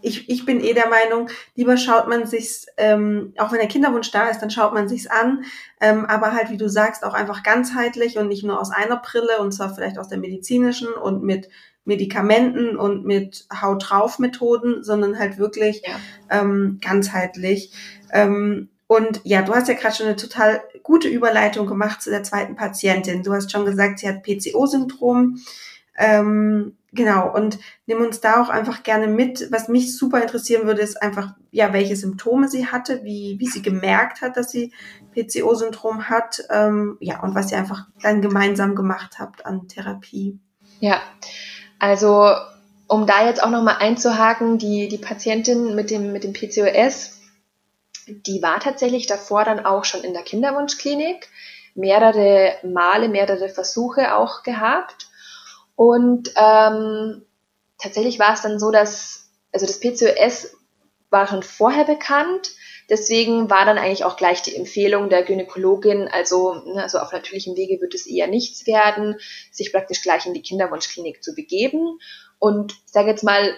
ich, ich bin eh der Meinung, lieber schaut man sich's, ähm, auch wenn der Kinderwunsch da ist, dann schaut man sich's an, ähm, aber halt, wie du sagst, auch einfach ganzheitlich und nicht nur aus einer Brille und zwar vielleicht aus der medizinischen und mit Medikamenten und mit Haut drauf Methoden, sondern halt wirklich ja. ähm, ganzheitlich. Ähm, und ja, du hast ja gerade schon eine total gute Überleitung gemacht zu der zweiten Patientin. Du hast schon gesagt, sie hat PCO-Syndrom. Ähm, genau, und nimm uns da auch einfach gerne mit. Was mich super interessieren würde, ist einfach, ja, welche Symptome sie hatte, wie, wie sie gemerkt hat, dass sie PCO-Syndrom hat, ähm, ja, und was ihr einfach dann gemeinsam gemacht habt an Therapie. Ja, also um da jetzt auch nochmal einzuhaken, die, die Patientin mit dem, mit dem PCOS, die war tatsächlich davor dann auch schon in der Kinderwunschklinik, mehrere Male, mehrere Versuche auch gehabt und ähm, tatsächlich war es dann so, dass, also das PCOS war schon vorher bekannt, deswegen war dann eigentlich auch gleich die Empfehlung der Gynäkologin, also, ne, also auf natürlichem Wege wird es eher nichts werden, sich praktisch gleich in die Kinderwunschklinik zu begeben. Und ich sage jetzt mal,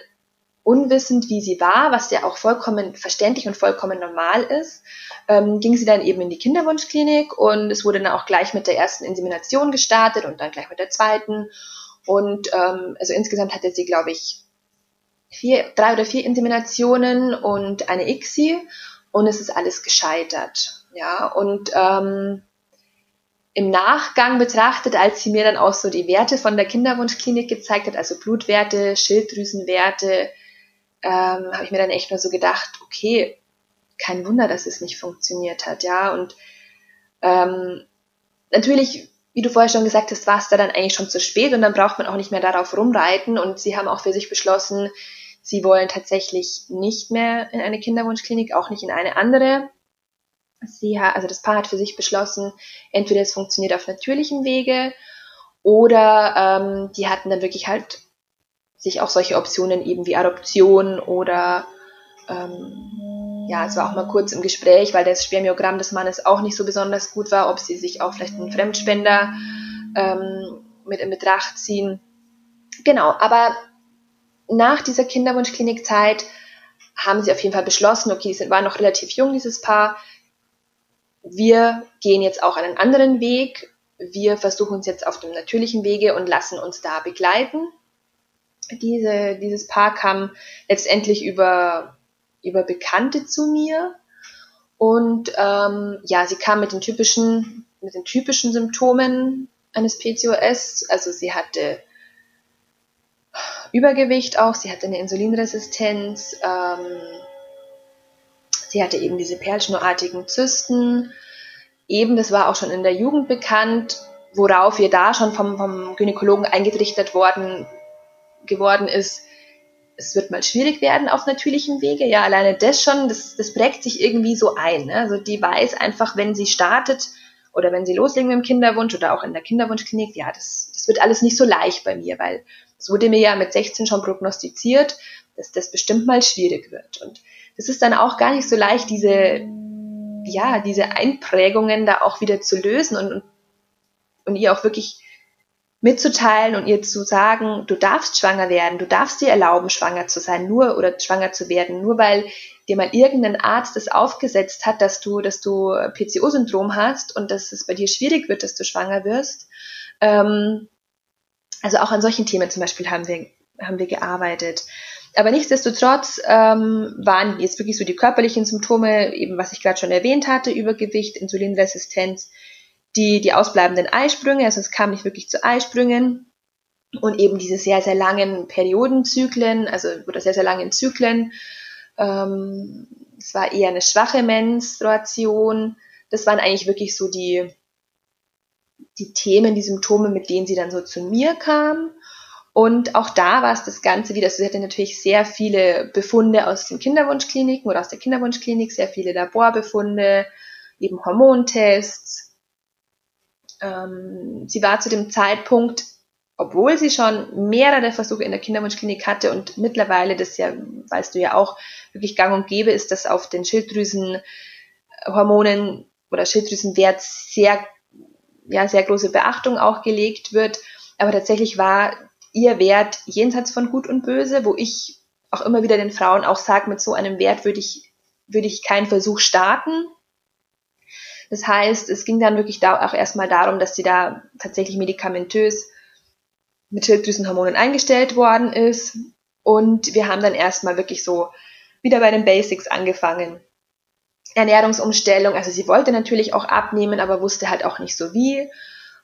unwissend wie sie war, was ja auch vollkommen verständlich und vollkommen normal ist, ähm, ging sie dann eben in die Kinderwunschklinik und es wurde dann auch gleich mit der ersten Insemination gestartet und dann gleich mit der zweiten. Und ähm, also insgesamt hatte sie, glaube ich, vier, drei oder vier Inseminationen und eine ICSI und es ist alles gescheitert. Ja, und ähm, im Nachgang betrachtet, als sie mir dann auch so die Werte von der Kinderwunschklinik gezeigt hat, also Blutwerte, Schilddrüsenwerte, ähm, habe ich mir dann echt nur so gedacht, okay, kein Wunder, dass es nicht funktioniert hat, ja. Und ähm, natürlich wie du vorher schon gesagt hast, war es da dann eigentlich schon zu spät und dann braucht man auch nicht mehr darauf rumreiten. Und sie haben auch für sich beschlossen, sie wollen tatsächlich nicht mehr in eine Kinderwunschklinik, auch nicht in eine andere. Sie, also das Paar hat für sich beschlossen, entweder es funktioniert auf natürlichem Wege Oder ähm, die hatten dann wirklich halt sich auch solche Optionen eben wie Adoption oder ähm, ja, es war auch mal kurz im Gespräch, weil das Spermiogramm des Mannes auch nicht so besonders gut war, ob sie sich auch vielleicht einen Fremdspender ähm, mit in Betracht ziehen. Genau, aber nach dieser Kinderwunschklinikzeit haben sie auf jeden Fall beschlossen, okay, sie waren noch relativ jung, dieses Paar. Wir gehen jetzt auch einen anderen Weg. Wir versuchen uns jetzt auf dem natürlichen Wege und lassen uns da begleiten. Diese, dieses Paar kam letztendlich über, über Bekannte zu mir. Und ähm, ja, sie kam mit den typischen, mit den typischen Symptomen eines PCOS. Also sie hatte Übergewicht auch, sie hatte eine Insulinresistenz, ähm, sie hatte eben diese perlschnurartigen Zysten. Eben, das war auch schon in der Jugend bekannt, worauf wir da schon vom, vom Gynäkologen eingetrichtert worden geworden ist, es wird mal schwierig werden auf natürlichem Wege. Ja, alleine das schon, das, das prägt sich irgendwie so ein. Ne? Also die weiß einfach, wenn sie startet oder wenn sie loslegen mit dem Kinderwunsch oder auch in der Kinderwunschklinik, ja, das, das wird alles nicht so leicht bei mir, weil es wurde mir ja mit 16 schon prognostiziert, dass das bestimmt mal schwierig wird. Und das ist dann auch gar nicht so leicht, diese, ja, diese Einprägungen da auch wieder zu lösen und, und ihr auch wirklich mitzuteilen und ihr zu sagen, du darfst schwanger werden, du darfst dir erlauben, schwanger zu sein, nur oder schwanger zu werden, nur weil dir mal irgendein Arzt das aufgesetzt hat, dass du, dass du PCO-Syndrom hast und dass es bei dir schwierig wird, dass du schwanger wirst. Ähm, also auch an solchen Themen zum Beispiel haben wir, haben wir gearbeitet. Aber nichtsdestotrotz ähm, waren jetzt wirklich so die körperlichen Symptome, eben was ich gerade schon erwähnt hatte, Übergewicht, Insulinresistenz, die, die ausbleibenden Eisprünge, also es kam nicht wirklich zu Eisprüngen und eben diese sehr, sehr langen Periodenzyklen, also oder sehr, sehr langen Zyklen. Ähm, es war eher eine schwache Menstruation. Das waren eigentlich wirklich so die, die Themen, die Symptome, mit denen sie dann so zu mir kam. Und auch da war es das Ganze wieder, also sie hatte natürlich sehr viele Befunde aus den Kinderwunschkliniken oder aus der Kinderwunschklinik, sehr viele Laborbefunde, eben Hormontests. Ähm, sie war zu dem Zeitpunkt, obwohl sie schon mehrere Versuche in der Kinderwunschklinik hatte und mittlerweile, das ja, weißt du ja auch, wirklich gang und gäbe ist, dass auf den Schilddrüsenhormonen oder Schilddrüsenwert sehr ja, sehr große Beachtung auch gelegt wird. Aber tatsächlich war ihr Wert jenseits von Gut und Böse, wo ich auch immer wieder den Frauen auch sage, mit so einem Wert würde ich, würde ich keinen Versuch starten. Das heißt, es ging dann wirklich da auch erstmal darum, dass sie da tatsächlich medikamentös mit Schilddrüsenhormonen eingestellt worden ist. Und wir haben dann erstmal wirklich so wieder bei den Basics angefangen. Ernährungsumstellung. Also sie wollte natürlich auch abnehmen, aber wusste halt auch nicht so wie.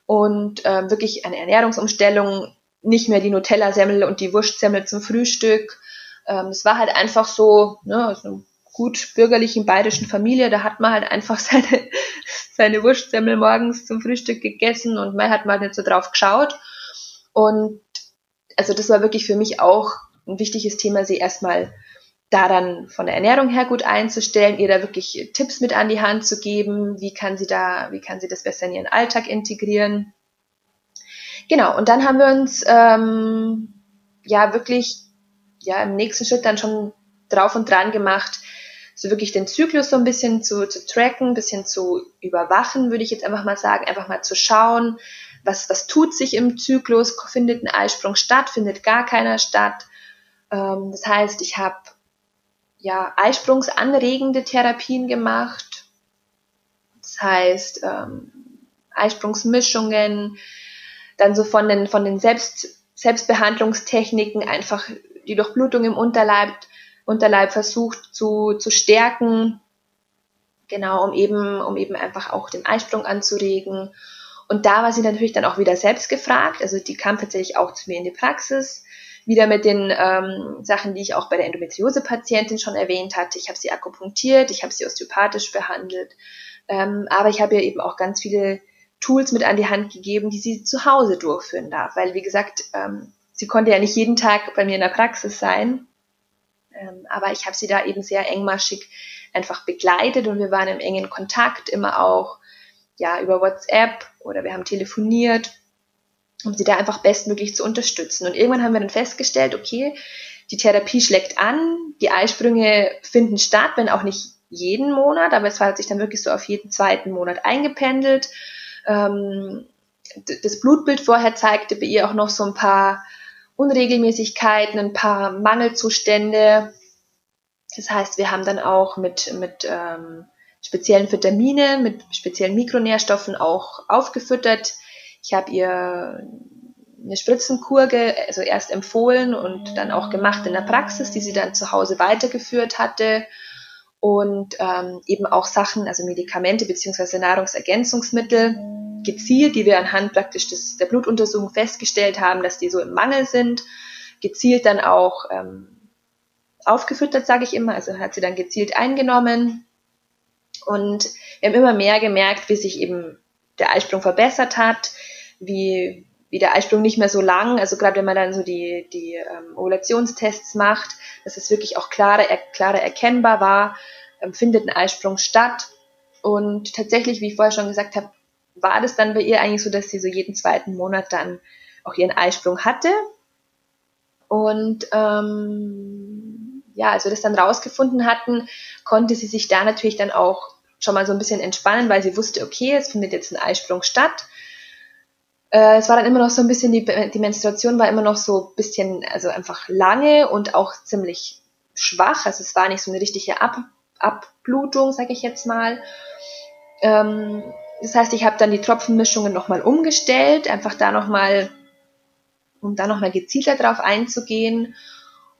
Und äh, wirklich eine Ernährungsumstellung, nicht mehr die Nutella-Semmel und die Wurstsemmel zum Frühstück. Ähm, es war halt einfach so, ne, so gut bürgerlichen bayerischen Familie, da hat man halt einfach seine, seine Wurstsemmel morgens zum Frühstück gegessen und man hat mal nicht so drauf geschaut. Und also das war wirklich für mich auch ein wichtiges Thema, sie erstmal da dann von der Ernährung her gut einzustellen, ihr da wirklich Tipps mit an die Hand zu geben, wie kann sie da, wie kann sie das besser in ihren Alltag integrieren. Genau, und dann haben wir uns ähm, ja wirklich ja im nächsten Schritt dann schon drauf und dran gemacht, so wirklich den Zyklus so ein bisschen zu, zu tracken, ein bisschen zu überwachen, würde ich jetzt einfach mal sagen, einfach mal zu schauen, was, was tut sich im Zyklus, findet ein Eisprung statt, findet gar keiner statt. Ähm, das heißt, ich habe ja, eisprungsanregende Therapien gemacht. Das heißt, ähm, Eisprungsmischungen, dann so von den, von den Selbst, Selbstbehandlungstechniken einfach die Durchblutung im Unterleib, Unterleib versucht zu, zu stärken. Genau, um eben, um eben einfach auch den Eisprung anzuregen. Und da war sie natürlich dann auch wieder selbst gefragt. Also die kam tatsächlich auch zu mir in die Praxis wieder mit den ähm, Sachen, die ich auch bei der Endometriose-Patientin schon erwähnt hatte. Ich habe sie akupunktiert, ich habe sie osteopathisch behandelt, ähm, aber ich habe ihr eben auch ganz viele Tools mit an die Hand gegeben, die sie zu Hause durchführen darf, weil wie gesagt, ähm, sie konnte ja nicht jeden Tag bei mir in der Praxis sein, aber ich habe sie da eben sehr engmaschig einfach begleitet und wir waren im engen Kontakt immer auch ja über WhatsApp oder wir haben telefoniert um sie da einfach bestmöglich zu unterstützen. Und irgendwann haben wir dann festgestellt, okay, die Therapie schlägt an, die Eisprünge finden statt, wenn auch nicht jeden Monat, aber es hat sich dann wirklich so auf jeden zweiten Monat eingependelt. Ähm, das Blutbild vorher zeigte bei ihr auch noch so ein paar Unregelmäßigkeiten, ein paar Mangelzustände. Das heißt, wir haben dann auch mit, mit ähm, speziellen Vitaminen, mit speziellen Mikronährstoffen auch aufgefüttert. Ich habe ihr eine Spritzenkur, also erst empfohlen und dann auch gemacht in der Praxis, die sie dann zu Hause weitergeführt hatte. Und ähm, eben auch Sachen, also Medikamente beziehungsweise Nahrungsergänzungsmittel gezielt, die wir anhand praktisch des, der Blutuntersuchung festgestellt haben, dass die so im Mangel sind, gezielt dann auch ähm, aufgefüttert, sage ich immer, also hat sie dann gezielt eingenommen. Und wir haben immer mehr gemerkt, wie sich eben der Eisprung verbessert hat, wie, wie der Eisprung nicht mehr so lang, also gerade wenn man dann so die, die ähm, Ovulationstests macht, dass es wirklich auch klarer, er, klarer erkennbar war, ähm, findet ein Eisprung statt. Und tatsächlich, wie ich vorher schon gesagt habe, war das dann bei ihr eigentlich so, dass sie so jeden zweiten Monat dann auch ihren Eisprung hatte. Und ähm, ja, als wir das dann rausgefunden hatten, konnte sie sich da natürlich dann auch schon mal so ein bisschen entspannen, weil sie wusste, okay, es findet jetzt ein Eisprung statt. Äh, es war dann immer noch so ein bisschen, die, die Menstruation war immer noch so ein bisschen, also einfach lange und auch ziemlich schwach. Also es war nicht so eine richtige Ab Abblutung, sage ich jetzt mal. Ähm, das heißt, ich habe dann die Tropfenmischungen nochmal umgestellt, einfach da nochmal, um da nochmal gezielter drauf einzugehen.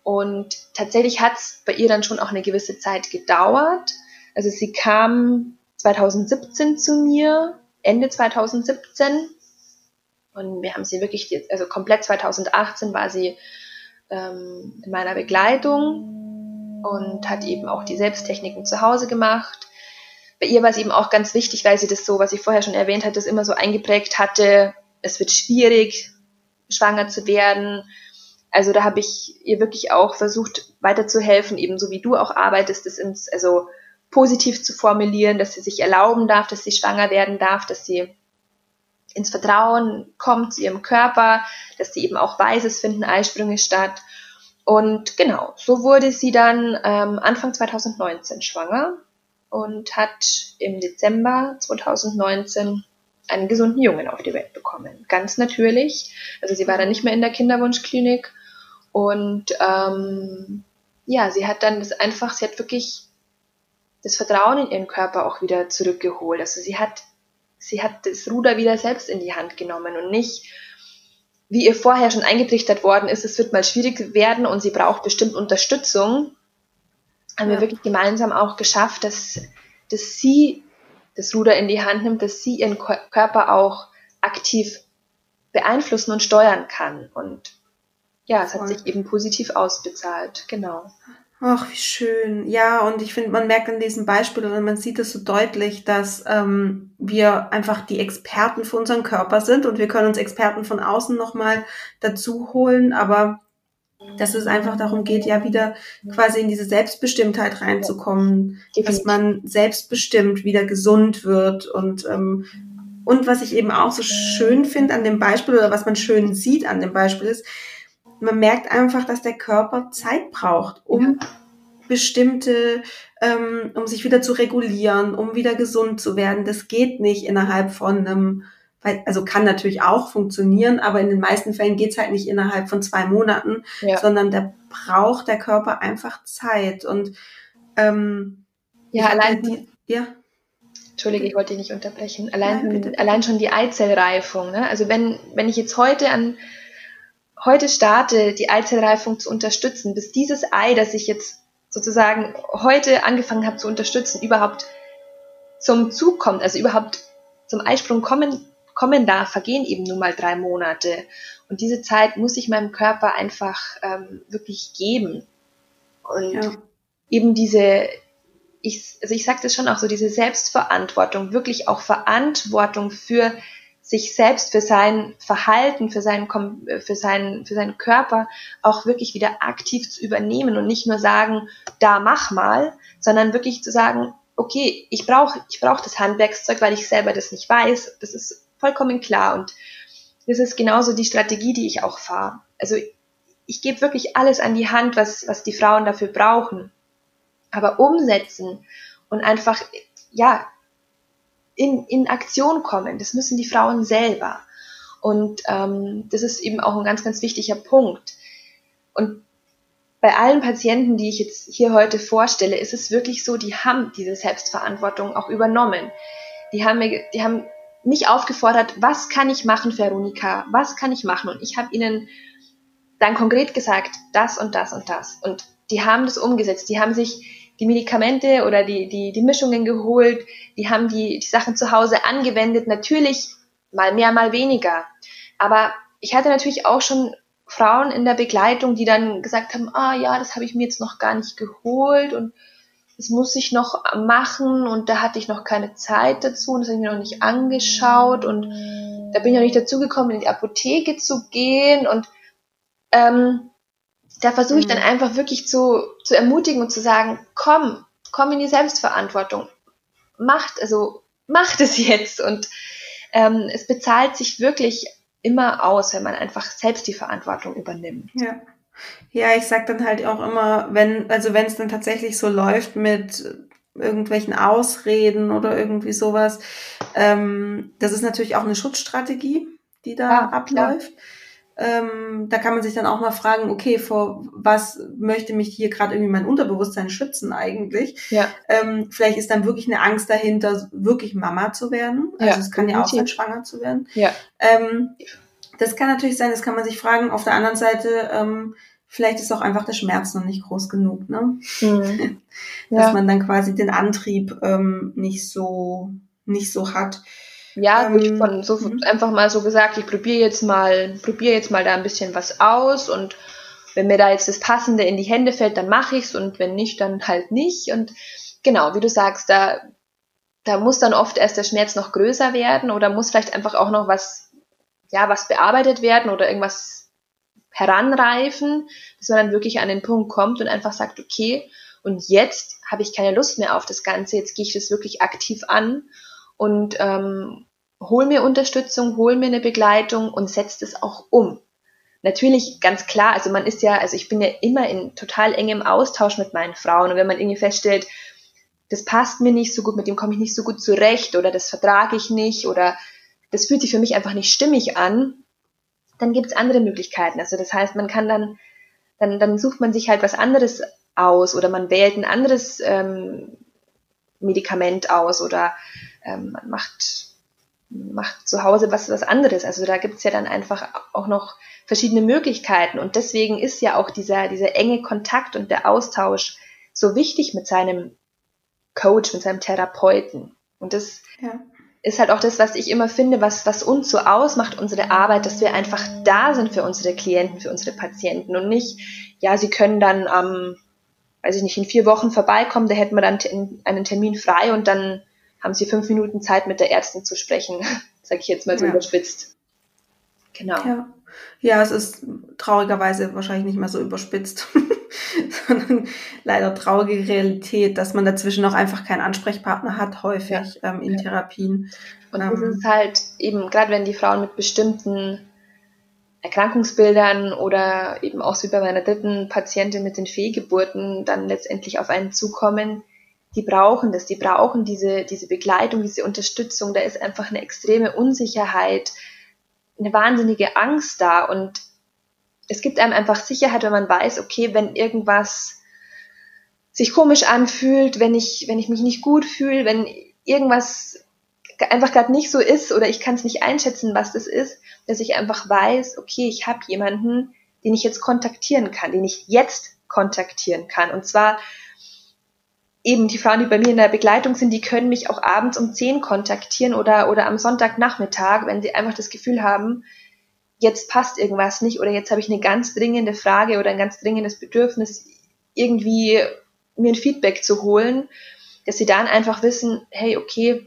Und tatsächlich hat es bei ihr dann schon auch eine gewisse Zeit gedauert. Also sie kam 2017 zu mir, Ende 2017. Und wir haben sie wirklich, also komplett 2018 war sie ähm, in meiner Begleitung und hat eben auch die Selbsttechniken zu Hause gemacht bei ihr war es eben auch ganz wichtig, weil sie das so, was ich vorher schon erwähnt hatte, das immer so eingeprägt hatte, es wird schwierig, schwanger zu werden. Also da habe ich ihr wirklich auch versucht weiterzuhelfen, ebenso wie du auch arbeitest, das ins, also positiv zu formulieren, dass sie sich erlauben darf, dass sie schwanger werden darf, dass sie ins Vertrauen kommt zu ihrem Körper, dass sie eben auch weiß, es finden Eisprünge statt. Und genau, so wurde sie dann ähm, Anfang 2019 schwanger und hat im Dezember 2019 einen gesunden Jungen auf die Welt bekommen. Ganz natürlich. Also sie war dann nicht mehr in der Kinderwunschklinik und ähm, ja, sie hat dann das einfach, sie hat wirklich das Vertrauen in ihren Körper auch wieder zurückgeholt. Also sie hat, sie hat das Ruder wieder selbst in die Hand genommen und nicht, wie ihr vorher schon eingetrichtert worden ist, es wird mal schwierig werden und sie braucht bestimmt Unterstützung, haben ja. wir wirklich gemeinsam auch geschafft, dass, dass sie das Ruder in die Hand nimmt, dass sie ihren Körper auch aktiv beeinflussen und steuern kann. Und ja, es hat sich eben positiv ausbezahlt, genau. Ach, wie schön. Ja, und ich finde, man merkt an diesem Beispiel oder man sieht es so deutlich, dass ähm, wir einfach die Experten für unseren Körper sind und wir können uns Experten von außen nochmal dazu holen, aber dass es einfach darum geht, ja wieder quasi in diese Selbstbestimmtheit reinzukommen, dass man selbstbestimmt wieder gesund wird und ähm, und was ich eben auch so schön finde an dem Beispiel oder was man schön sieht an dem Beispiel ist, man merkt einfach, dass der Körper Zeit braucht, um ja. bestimmte, ähm, um sich wieder zu regulieren, um wieder gesund zu werden. Das geht nicht innerhalb von einem also kann natürlich auch funktionieren, aber in den meisten Fällen geht's halt nicht innerhalb von zwei Monaten, ja. sondern da braucht der Körper einfach Zeit. Und ähm, ja, allein die, ja. Entschuldige, ich wollte dich nicht unterbrechen. Allein, Nein, allein schon die Eizellreifung. Ne? Also wenn, wenn ich jetzt heute an heute starte, die Eizellreifung zu unterstützen, bis dieses Ei, das ich jetzt sozusagen heute angefangen habe zu unterstützen, überhaupt zum Zug kommt, also überhaupt zum Eisprung kommen kommen darf, vergehen eben nur mal drei Monate. Und diese Zeit muss ich meinem Körper einfach ähm, wirklich geben. Und ja. eben diese, ich, also ich sage das schon auch so, diese Selbstverantwortung, wirklich auch Verantwortung für sich selbst, für sein Verhalten, für seinen, für seinen, für seinen Körper auch wirklich wieder aktiv zu übernehmen und nicht nur sagen, da mach mal, sondern wirklich zu sagen, okay, ich brauche ich brauch das Handwerkszeug, weil ich selber das nicht weiß. Das ist vollkommen klar. Und das ist genauso die Strategie, die ich auch fahre. Also ich gebe wirklich alles an die Hand, was, was die Frauen dafür brauchen. Aber umsetzen und einfach, ja, in, in Aktion kommen, das müssen die Frauen selber. Und ähm, das ist eben auch ein ganz, ganz wichtiger Punkt. Und bei allen Patienten, die ich jetzt hier heute vorstelle, ist es wirklich so, die haben diese Selbstverantwortung auch übernommen. Die haben, mir, die haben mich aufgefordert, was kann ich machen, Veronika? Was kann ich machen? Und ich habe ihnen dann konkret gesagt, das und das und das. Und die haben das umgesetzt. Die haben sich die Medikamente oder die, die, die Mischungen geholt. Die haben die, die Sachen zu Hause angewendet. Natürlich mal mehr, mal weniger. Aber ich hatte natürlich auch schon Frauen in der Begleitung, die dann gesagt haben, ah ja, das habe ich mir jetzt noch gar nicht geholt und das muss ich noch machen und da hatte ich noch keine Zeit dazu und das habe ich mir noch nicht angeschaut und da bin ich noch nicht dazu gekommen, in die Apotheke zu gehen und ähm, da versuche ich dann mhm. einfach wirklich zu, zu ermutigen und zu sagen, komm, komm in die Selbstverantwortung, macht, also macht es jetzt und ähm, es bezahlt sich wirklich immer aus, wenn man einfach selbst die Verantwortung übernimmt. Ja. Ja, ich sag dann halt auch immer, wenn, also wenn es dann tatsächlich so läuft mit irgendwelchen Ausreden oder irgendwie sowas, ähm, das ist natürlich auch eine Schutzstrategie, die da ja, abläuft. Ja. Ähm, da kann man sich dann auch mal fragen, okay, vor was möchte mich hier gerade irgendwie mein Unterbewusstsein schützen eigentlich? Ja. Ähm, vielleicht ist dann wirklich eine Angst dahinter, wirklich Mama zu werden. Also ja, es kann ja auch sein, schwanger zu werden. Ja. Ähm, das kann natürlich sein, das kann man sich fragen. Auf der anderen Seite, ähm, vielleicht ist auch einfach der Schmerz noch nicht groß genug, ne? Mhm. Dass ja. man dann quasi den Antrieb ähm, nicht so nicht so hat. Ja, ähm, von so mhm. einfach mal so gesagt, ich probiere jetzt mal, probiere jetzt mal da ein bisschen was aus und wenn mir da jetzt das Passende in die Hände fällt, dann mache ich's und wenn nicht, dann halt nicht. Und genau, wie du sagst, da, da muss dann oft erst der Schmerz noch größer werden oder muss vielleicht einfach auch noch was, ja, was bearbeitet werden oder irgendwas heranreifen, dass man dann wirklich an den Punkt kommt und einfach sagt, okay, und jetzt habe ich keine Lust mehr auf das Ganze, jetzt gehe ich das wirklich aktiv an und ähm, hol mir Unterstützung, hol mir eine Begleitung und setzt es auch um. Natürlich ganz klar, also man ist ja, also ich bin ja immer in total engem Austausch mit meinen Frauen und wenn man irgendwie feststellt, das passt mir nicht so gut, mit dem komme ich nicht so gut zurecht oder das vertrage ich nicht oder das fühlt sich für mich einfach nicht stimmig an, dann gibt es andere Möglichkeiten. Also das heißt, man kann dann, dann, dann sucht man sich halt was anderes aus oder man wählt ein anderes ähm, Medikament aus oder ähm, man macht, macht zu Hause was, was anderes. Also da gibt's ja dann einfach auch noch verschiedene Möglichkeiten. Und deswegen ist ja auch dieser, dieser enge Kontakt und der Austausch so wichtig mit seinem Coach, mit seinem Therapeuten. Und das ja. ist halt auch das, was ich immer finde, was, was uns so ausmacht, unsere Arbeit, dass wir einfach da sind für unsere Klienten, für unsere Patienten und nicht, ja, sie können dann am, ähm, weiß ich nicht, in vier Wochen vorbeikommen, da hätten wir dann einen Termin frei und dann haben sie fünf Minuten Zeit, mit der Ärztin zu sprechen, sage ich jetzt mal so ja. überspitzt. Genau. Ja. ja, es ist traurigerweise wahrscheinlich nicht mehr so überspitzt, sondern leider traurige Realität, dass man dazwischen auch einfach keinen Ansprechpartner hat, häufig ja. ähm, in Therapien. Und ähm, das ist halt eben, gerade wenn die Frauen mit bestimmten Erkrankungsbildern oder eben auch so wie bei meiner dritten Patientin mit den Fehlgeburten dann letztendlich auf einen zukommen, die brauchen das, die brauchen diese, diese Begleitung, diese Unterstützung. Da ist einfach eine extreme Unsicherheit, eine wahnsinnige Angst da und es gibt einem einfach Sicherheit, wenn man weiß, okay, wenn irgendwas sich komisch anfühlt, wenn ich, wenn ich mich nicht gut fühle, wenn irgendwas einfach gerade nicht so ist oder ich kann es nicht einschätzen, was das ist, dass ich einfach weiß, okay, ich habe jemanden, den ich jetzt kontaktieren kann, den ich jetzt kontaktieren kann. Und zwar eben die Frauen, die bei mir in der Begleitung sind, die können mich auch abends um 10 kontaktieren oder, oder am Sonntagnachmittag, wenn sie einfach das Gefühl haben, jetzt passt irgendwas nicht oder jetzt habe ich eine ganz dringende Frage oder ein ganz dringendes Bedürfnis, irgendwie mir ein Feedback zu holen, dass sie dann einfach wissen, hey, okay,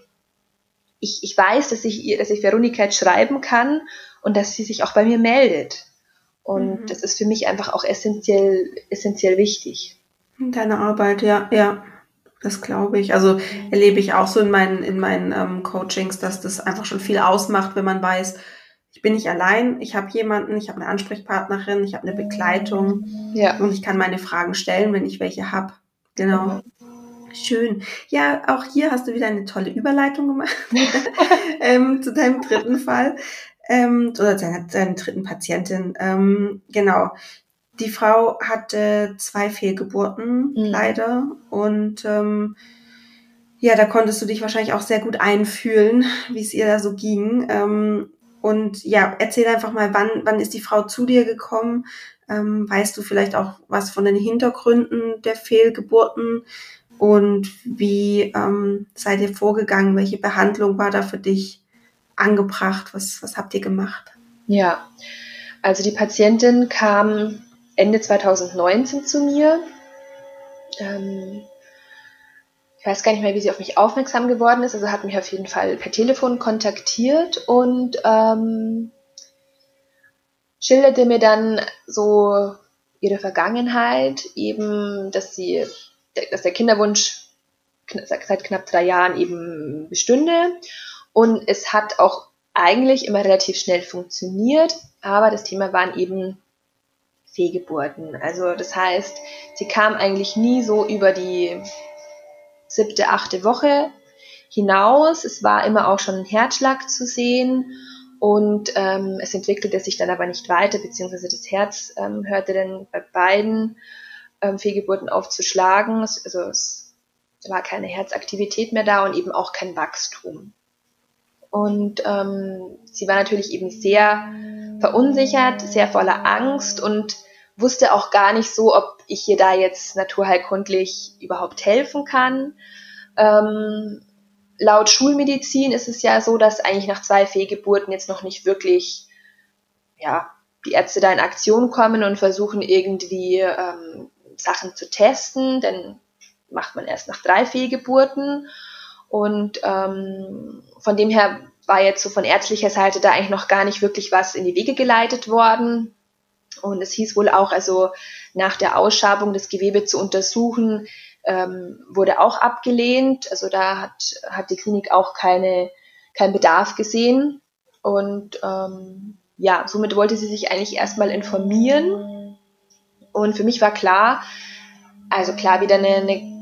ich, ich weiß, dass ich ihr, dass ich Veronika jetzt schreiben kann und dass sie sich auch bei mir meldet. Und mhm. das ist für mich einfach auch essentiell, essentiell wichtig. Deine Arbeit, ja, ja. Das glaube ich. Also erlebe ich auch so in meinen, in meinen ähm, Coachings, dass das einfach schon viel ausmacht, wenn man weiß, ich bin nicht allein, ich habe jemanden, ich habe eine Ansprechpartnerin, ich habe eine Begleitung ja. und ich kann meine Fragen stellen, wenn ich welche habe. Genau. Mhm. Schön. Ja, auch hier hast du wieder eine tolle Überleitung gemacht ähm, zu deinem dritten Fall ähm, oder deiner, deiner dritten Patientin. Ähm, genau. Die Frau hatte zwei Fehlgeburten mhm. leider und ähm, ja, da konntest du dich wahrscheinlich auch sehr gut einfühlen, wie es ihr da so ging. Ähm, und ja, erzähl einfach mal, wann, wann ist die Frau zu dir gekommen? Ähm, weißt du vielleicht auch was von den Hintergründen der Fehlgeburten? Und wie ähm, seid ihr vorgegangen? Welche Behandlung war da für dich angebracht? Was, was habt ihr gemacht? Ja, also die Patientin kam Ende 2019 zu mir. Ähm, ich weiß gar nicht mehr, wie sie auf mich aufmerksam geworden ist, also hat mich auf jeden Fall per Telefon kontaktiert und ähm, schilderte mir dann so ihre Vergangenheit, eben, dass sie, dass der Kinderwunsch seit knapp drei Jahren eben bestünde und es hat auch eigentlich immer relativ schnell funktioniert, aber das Thema waren eben Fehlgeburten. Also das heißt, sie kam eigentlich nie so über die siebte, achte Woche hinaus. Es war immer auch schon ein Herzschlag zu sehen und ähm, es entwickelte sich dann aber nicht weiter, beziehungsweise das Herz ähm, hörte dann bei beiden ähm, Fehlgeburten auf zu schlagen. Also es war keine Herzaktivität mehr da und eben auch kein Wachstum. Und ähm, sie war natürlich eben sehr verunsichert, sehr voller Angst und wusste auch gar nicht so, ob ich ihr da jetzt naturheilkundlich überhaupt helfen kann. Ähm, laut Schulmedizin ist es ja so, dass eigentlich nach zwei Fehlgeburten jetzt noch nicht wirklich, ja, die Ärzte da in Aktion kommen und versuchen irgendwie ähm, Sachen zu testen, denn macht man erst nach drei Fehlgeburten. Und ähm, von dem her war jetzt so von ärztlicher Seite da eigentlich noch gar nicht wirklich was in die Wege geleitet worden. Und es hieß wohl auch, also nach der Ausschabung das Gewebe zu untersuchen, ähm, wurde auch abgelehnt. Also da hat, hat die Klinik auch keine, keinen Bedarf gesehen. Und ähm, ja, somit wollte sie sich eigentlich erstmal informieren. Und für mich war klar, also klar wieder eine, eine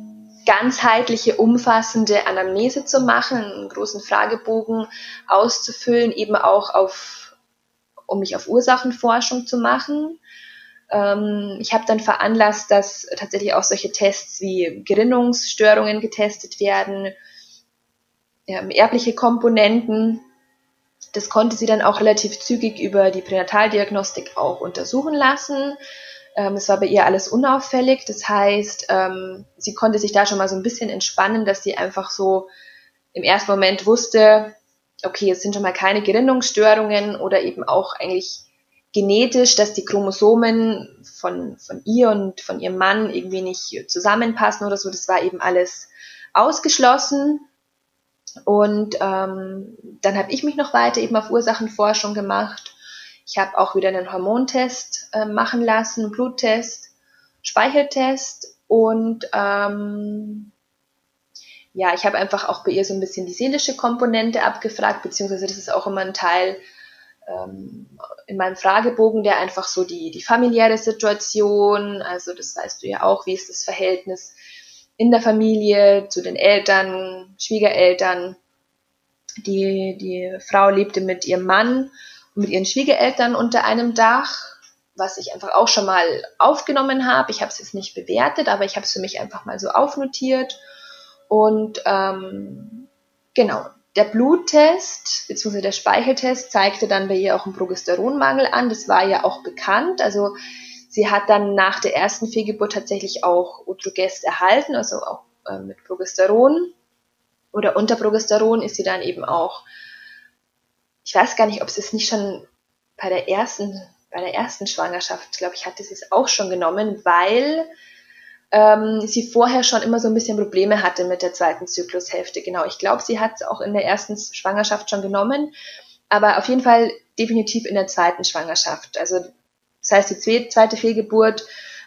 ganzheitliche, umfassende Anamnese zu machen, einen großen Fragebogen auszufüllen, eben auch auf um mich auf Ursachenforschung zu machen. Ähm, ich habe dann veranlasst, dass tatsächlich auch solche Tests wie Gerinnungsstörungen getestet werden, ähm, erbliche Komponenten. Das konnte sie dann auch relativ zügig über die Pränataldiagnostik auch untersuchen lassen. Ähm, es war bei ihr alles unauffällig. Das heißt, ähm, sie konnte sich da schon mal so ein bisschen entspannen, dass sie einfach so im ersten Moment wusste, okay, es sind schon mal keine Gerinnungsstörungen oder eben auch eigentlich genetisch, dass die Chromosomen von, von ihr und von ihrem Mann irgendwie nicht zusammenpassen oder so. Das war eben alles ausgeschlossen. Und ähm, dann habe ich mich noch weiter eben auf Ursachenforschung gemacht. Ich habe auch wieder einen Hormontest äh, machen lassen, Bluttest, Speicheltest und ähm, ja, ich habe einfach auch bei ihr so ein bisschen die seelische Komponente abgefragt, beziehungsweise das ist auch immer ein Teil ähm, in meinem Fragebogen, der einfach so die, die familiäre Situation, also das weißt du ja auch, wie ist das Verhältnis in der Familie zu den Eltern, Schwiegereltern. Die, die Frau lebte mit ihrem Mann mit ihren Schwiegereltern unter einem Dach, was ich einfach auch schon mal aufgenommen habe. Ich habe es jetzt nicht bewertet, aber ich habe es für mich einfach mal so aufnotiert und ähm, genau, der Bluttest bzw. der Speicheltest zeigte dann bei ihr auch einen Progesteronmangel an. Das war ja auch bekannt. Also sie hat dann nach der ersten Fehlgeburt tatsächlich auch Utrogest erhalten, also auch äh, mit Progesteron. Oder unter Progesteron ist sie dann eben auch, ich weiß gar nicht, ob sie es nicht schon bei der ersten, bei der ersten Schwangerschaft, glaube ich, hatte sie es auch schon genommen, weil ähm, sie vorher schon immer so ein bisschen Probleme hatte mit der zweiten Zyklushälfte. Genau, ich glaube, sie hat es auch in der ersten Schwangerschaft schon genommen, aber auf jeden Fall definitiv in der zweiten Schwangerschaft. Also das heißt, die zweite Fehlgeburt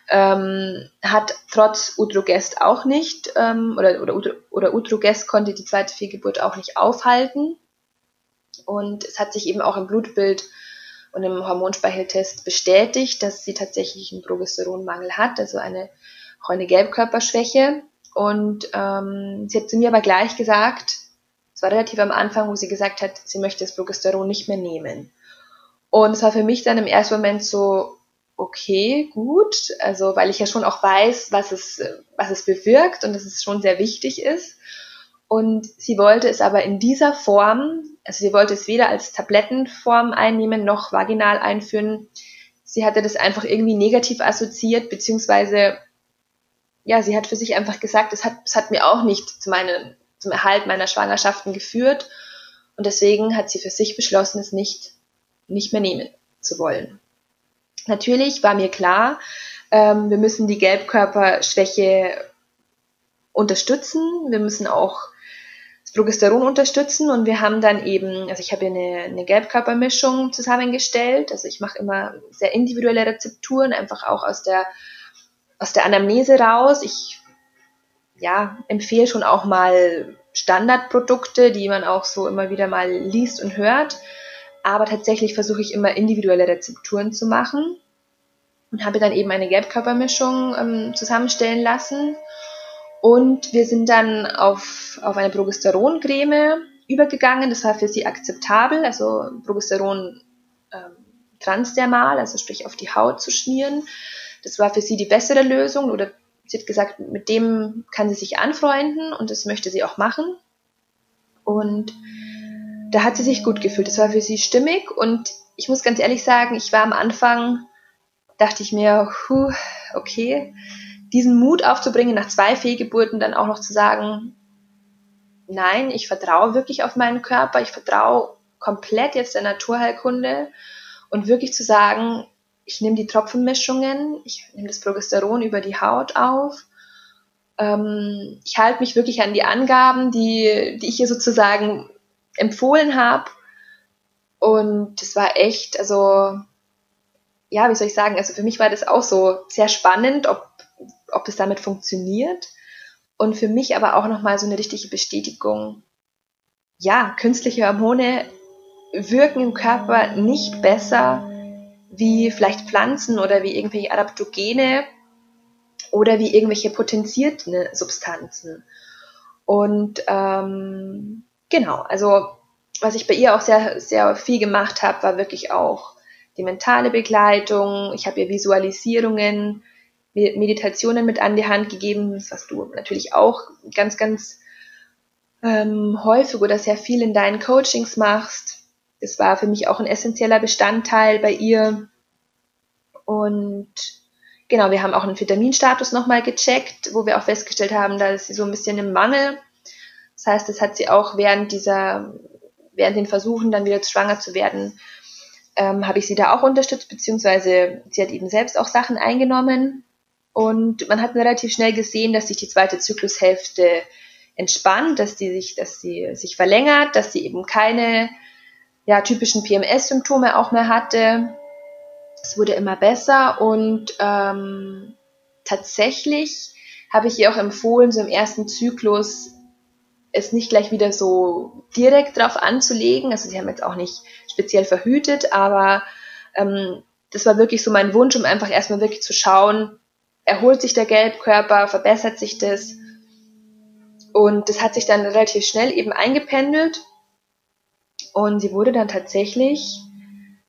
ähm, hat trotz Utrogest auch nicht, ähm, oder, oder, oder Utrogest konnte die zweite Fehlgeburt auch nicht aufhalten. Und es hat sich eben auch im Blutbild und im Hormonspeicheltest bestätigt, dass sie tatsächlich einen Progesteronmangel hat, also eine, auch eine Gelbkörperschwäche. Und ähm, sie hat zu mir aber gleich gesagt, es war relativ am Anfang, wo sie gesagt hat, sie möchte das Progesteron nicht mehr nehmen. Und es war für mich dann im ersten Moment so, okay, gut, also weil ich ja schon auch weiß, was es, was es bewirkt und dass es schon sehr wichtig ist. Und sie wollte es aber in dieser Form, also sie wollte es weder als Tablettenform einnehmen noch vaginal einführen. Sie hatte das einfach irgendwie negativ assoziiert, beziehungsweise, ja, sie hat für sich einfach gesagt, es hat, es hat mir auch nicht zu meinen, zum Erhalt meiner Schwangerschaften geführt. Und deswegen hat sie für sich beschlossen, es nicht, nicht mehr nehmen zu wollen. Natürlich war mir klar, ähm, wir müssen die Gelbkörperschwäche unterstützen. Wir müssen auch Progesteron unterstützen und wir haben dann eben, also ich habe eine, eine Gelbkörpermischung zusammengestellt. Also ich mache immer sehr individuelle Rezepturen, einfach auch aus der, aus der Anamnese raus. Ich ja, empfehle schon auch mal Standardprodukte, die man auch so immer wieder mal liest und hört. Aber tatsächlich versuche ich immer individuelle Rezepturen zu machen und habe dann eben eine Gelbkörpermischung ähm, zusammenstellen lassen und wir sind dann auf, auf eine Progesteroncreme übergegangen. Das war für sie akzeptabel, also Progesteron ähm, transdermal, also sprich auf die Haut zu schmieren. Das war für sie die bessere Lösung oder sie hat gesagt, mit dem kann sie sich anfreunden und das möchte sie auch machen. Und da hat sie sich gut gefühlt. Das war für sie stimmig und ich muss ganz ehrlich sagen, ich war am Anfang, dachte ich mir, huh, okay, diesen Mut aufzubringen, nach zwei Fehlgeburten dann auch noch zu sagen, nein, ich vertraue wirklich auf meinen Körper, ich vertraue komplett jetzt der Naturheilkunde und wirklich zu sagen, ich nehme die Tropfenmischungen, ich nehme das Progesteron über die Haut auf, ähm, ich halte mich wirklich an die Angaben, die, die ich hier sozusagen empfohlen habe. Und das war echt, also ja, wie soll ich sagen, also für mich war das auch so sehr spannend, ob ob es damit funktioniert. Und für mich aber auch nochmal so eine richtige Bestätigung, ja, künstliche Hormone wirken im Körper nicht besser wie vielleicht Pflanzen oder wie irgendwelche Adaptogene oder wie irgendwelche potenzierten Substanzen. Und ähm, genau, also was ich bei ihr auch sehr, sehr viel gemacht habe, war wirklich auch die mentale Begleitung. Ich habe ihr Visualisierungen Meditationen mit an die Hand gegeben, was du natürlich auch ganz, ganz ähm, häufig oder sehr viel in deinen Coachings machst. Das war für mich auch ein essentieller Bestandteil bei ihr. Und genau, wir haben auch einen Vitaminstatus nochmal gecheckt, wo wir auch festgestellt haben, da ist sie so ein bisschen im Mangel. Das heißt, das hat sie auch während dieser, während den Versuchen dann wieder schwanger zu werden, ähm, habe ich sie da auch unterstützt, beziehungsweise sie hat eben selbst auch Sachen eingenommen. Und man hat relativ schnell gesehen, dass sich die zweite Zyklushälfte entspannt, dass die sich, dass sie sich verlängert, dass sie eben keine ja, typischen PMS-Symptome auch mehr hatte. Es wurde immer besser und ähm, tatsächlich habe ich ihr auch empfohlen, so im ersten Zyklus es nicht gleich wieder so direkt drauf anzulegen. Also sie haben jetzt auch nicht speziell verhütet, aber ähm, das war wirklich so mein Wunsch, um einfach erstmal wirklich zu schauen, erholt sich der Gelbkörper, verbessert sich das. Und das hat sich dann relativ schnell eben eingependelt. Und sie wurde dann tatsächlich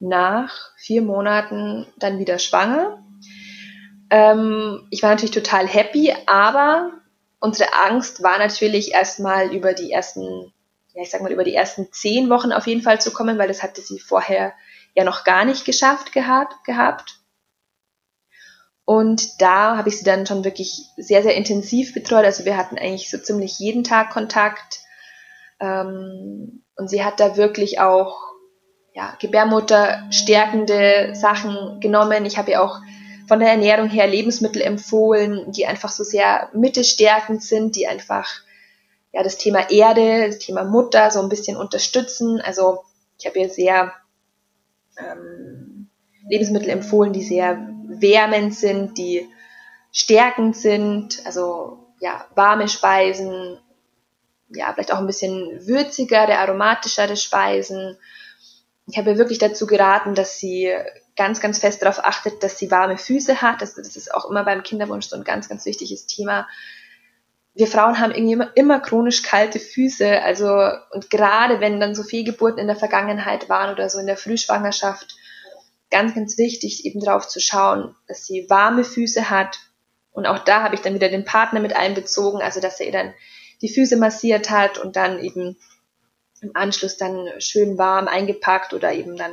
nach vier Monaten dann wieder schwanger. Ähm, ich war natürlich total happy, aber unsere Angst war natürlich erstmal über die ersten, ja, ich sag mal, über die ersten zehn Wochen auf jeden Fall zu kommen, weil das hatte sie vorher ja noch gar nicht geschafft gehabt. gehabt. Und da habe ich sie dann schon wirklich sehr, sehr intensiv betreut. Also wir hatten eigentlich so ziemlich jeden Tag Kontakt. Ähm, und sie hat da wirklich auch ja, Gebärmutter stärkende Sachen genommen. Ich habe ihr auch von der Ernährung her Lebensmittel empfohlen, die einfach so sehr mittelstärkend sind, die einfach ja das Thema Erde, das Thema Mutter so ein bisschen unterstützen. Also ich habe ihr sehr ähm, Lebensmittel empfohlen, die sehr wärmend sind, die stärkend sind, also ja, warme Speisen, ja, vielleicht auch ein bisschen würzigere, aromatischere Speisen. Ich habe wirklich dazu geraten, dass sie ganz, ganz fest darauf achtet, dass sie warme Füße hat. Das, das ist auch immer beim Kinderwunsch so ein ganz, ganz wichtiges Thema. Wir Frauen haben irgendwie immer, immer chronisch kalte Füße. Also, und gerade wenn dann so Fehlgeburten in der Vergangenheit waren oder so in der Frühschwangerschaft, ganz, ganz wichtig, eben darauf zu schauen, dass sie warme Füße hat. Und auch da habe ich dann wieder den Partner mit einbezogen, also dass er ihr dann die Füße massiert hat und dann eben im Anschluss dann schön warm eingepackt oder eben dann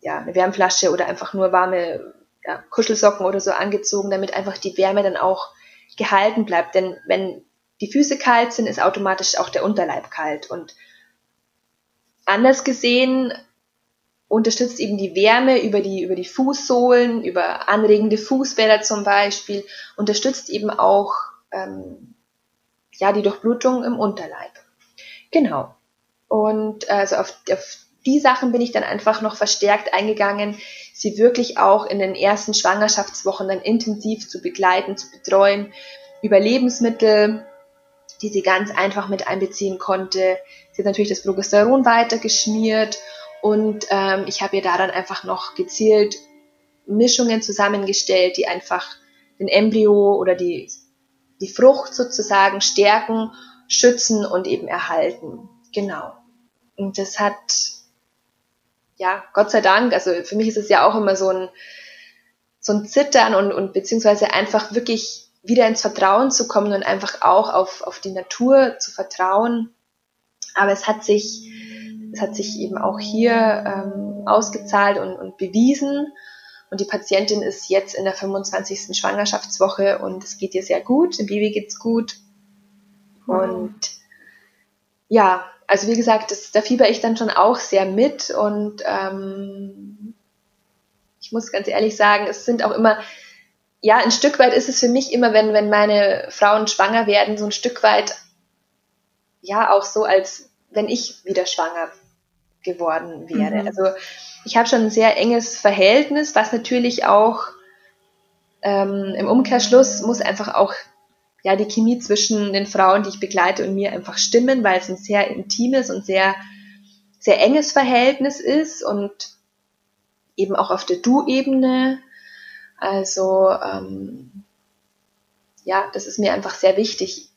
ja, eine Wärmflasche oder einfach nur warme ja, Kuschelsocken oder so angezogen, damit einfach die Wärme dann auch gehalten bleibt. Denn wenn die Füße kalt sind, ist automatisch auch der Unterleib kalt. Und anders gesehen unterstützt eben die Wärme über die, über die Fußsohlen, über anregende Fußbäder zum Beispiel, unterstützt eben auch ähm, ja, die Durchblutung im Unterleib. Genau. Und also auf, auf die Sachen bin ich dann einfach noch verstärkt eingegangen, sie wirklich auch in den ersten Schwangerschaftswochen dann intensiv zu begleiten, zu betreuen, über Lebensmittel, die sie ganz einfach mit einbeziehen konnte. Sie hat natürlich das Progesteron weitergeschmiert und ähm, ich habe ihr da dann einfach noch gezielt Mischungen zusammengestellt, die einfach den Embryo oder die, die Frucht sozusagen stärken, schützen und eben erhalten. Genau. Und das hat ja, Gott sei Dank, also für mich ist es ja auch immer so ein, so ein Zittern und, und beziehungsweise einfach wirklich wieder ins Vertrauen zu kommen und einfach auch auf, auf die Natur zu vertrauen. Aber es hat sich, es hat sich eben auch hier ähm, ausgezahlt und, und bewiesen. Und die Patientin ist jetzt in der 25. Schwangerschaftswoche und es geht ihr sehr gut. Dem Baby geht's gut. Und ja, also wie gesagt, das, da fieber ich dann schon auch sehr mit und ähm, ich muss ganz ehrlich sagen, es sind auch immer, ja, ein Stück weit ist es für mich immer, wenn, wenn meine Frauen schwanger werden, so ein Stück weit, ja, auch so, als wenn ich wieder schwanger geworden wäre. Mhm. Also ich habe schon ein sehr enges Verhältnis, was natürlich auch ähm, im Umkehrschluss muss einfach auch ja, die Chemie zwischen den Frauen, die ich begleite und mir einfach stimmen, weil es ein sehr intimes und sehr, sehr enges Verhältnis ist und eben auch auf der Du-Ebene. Also, ähm, ja, das ist mir einfach sehr wichtig,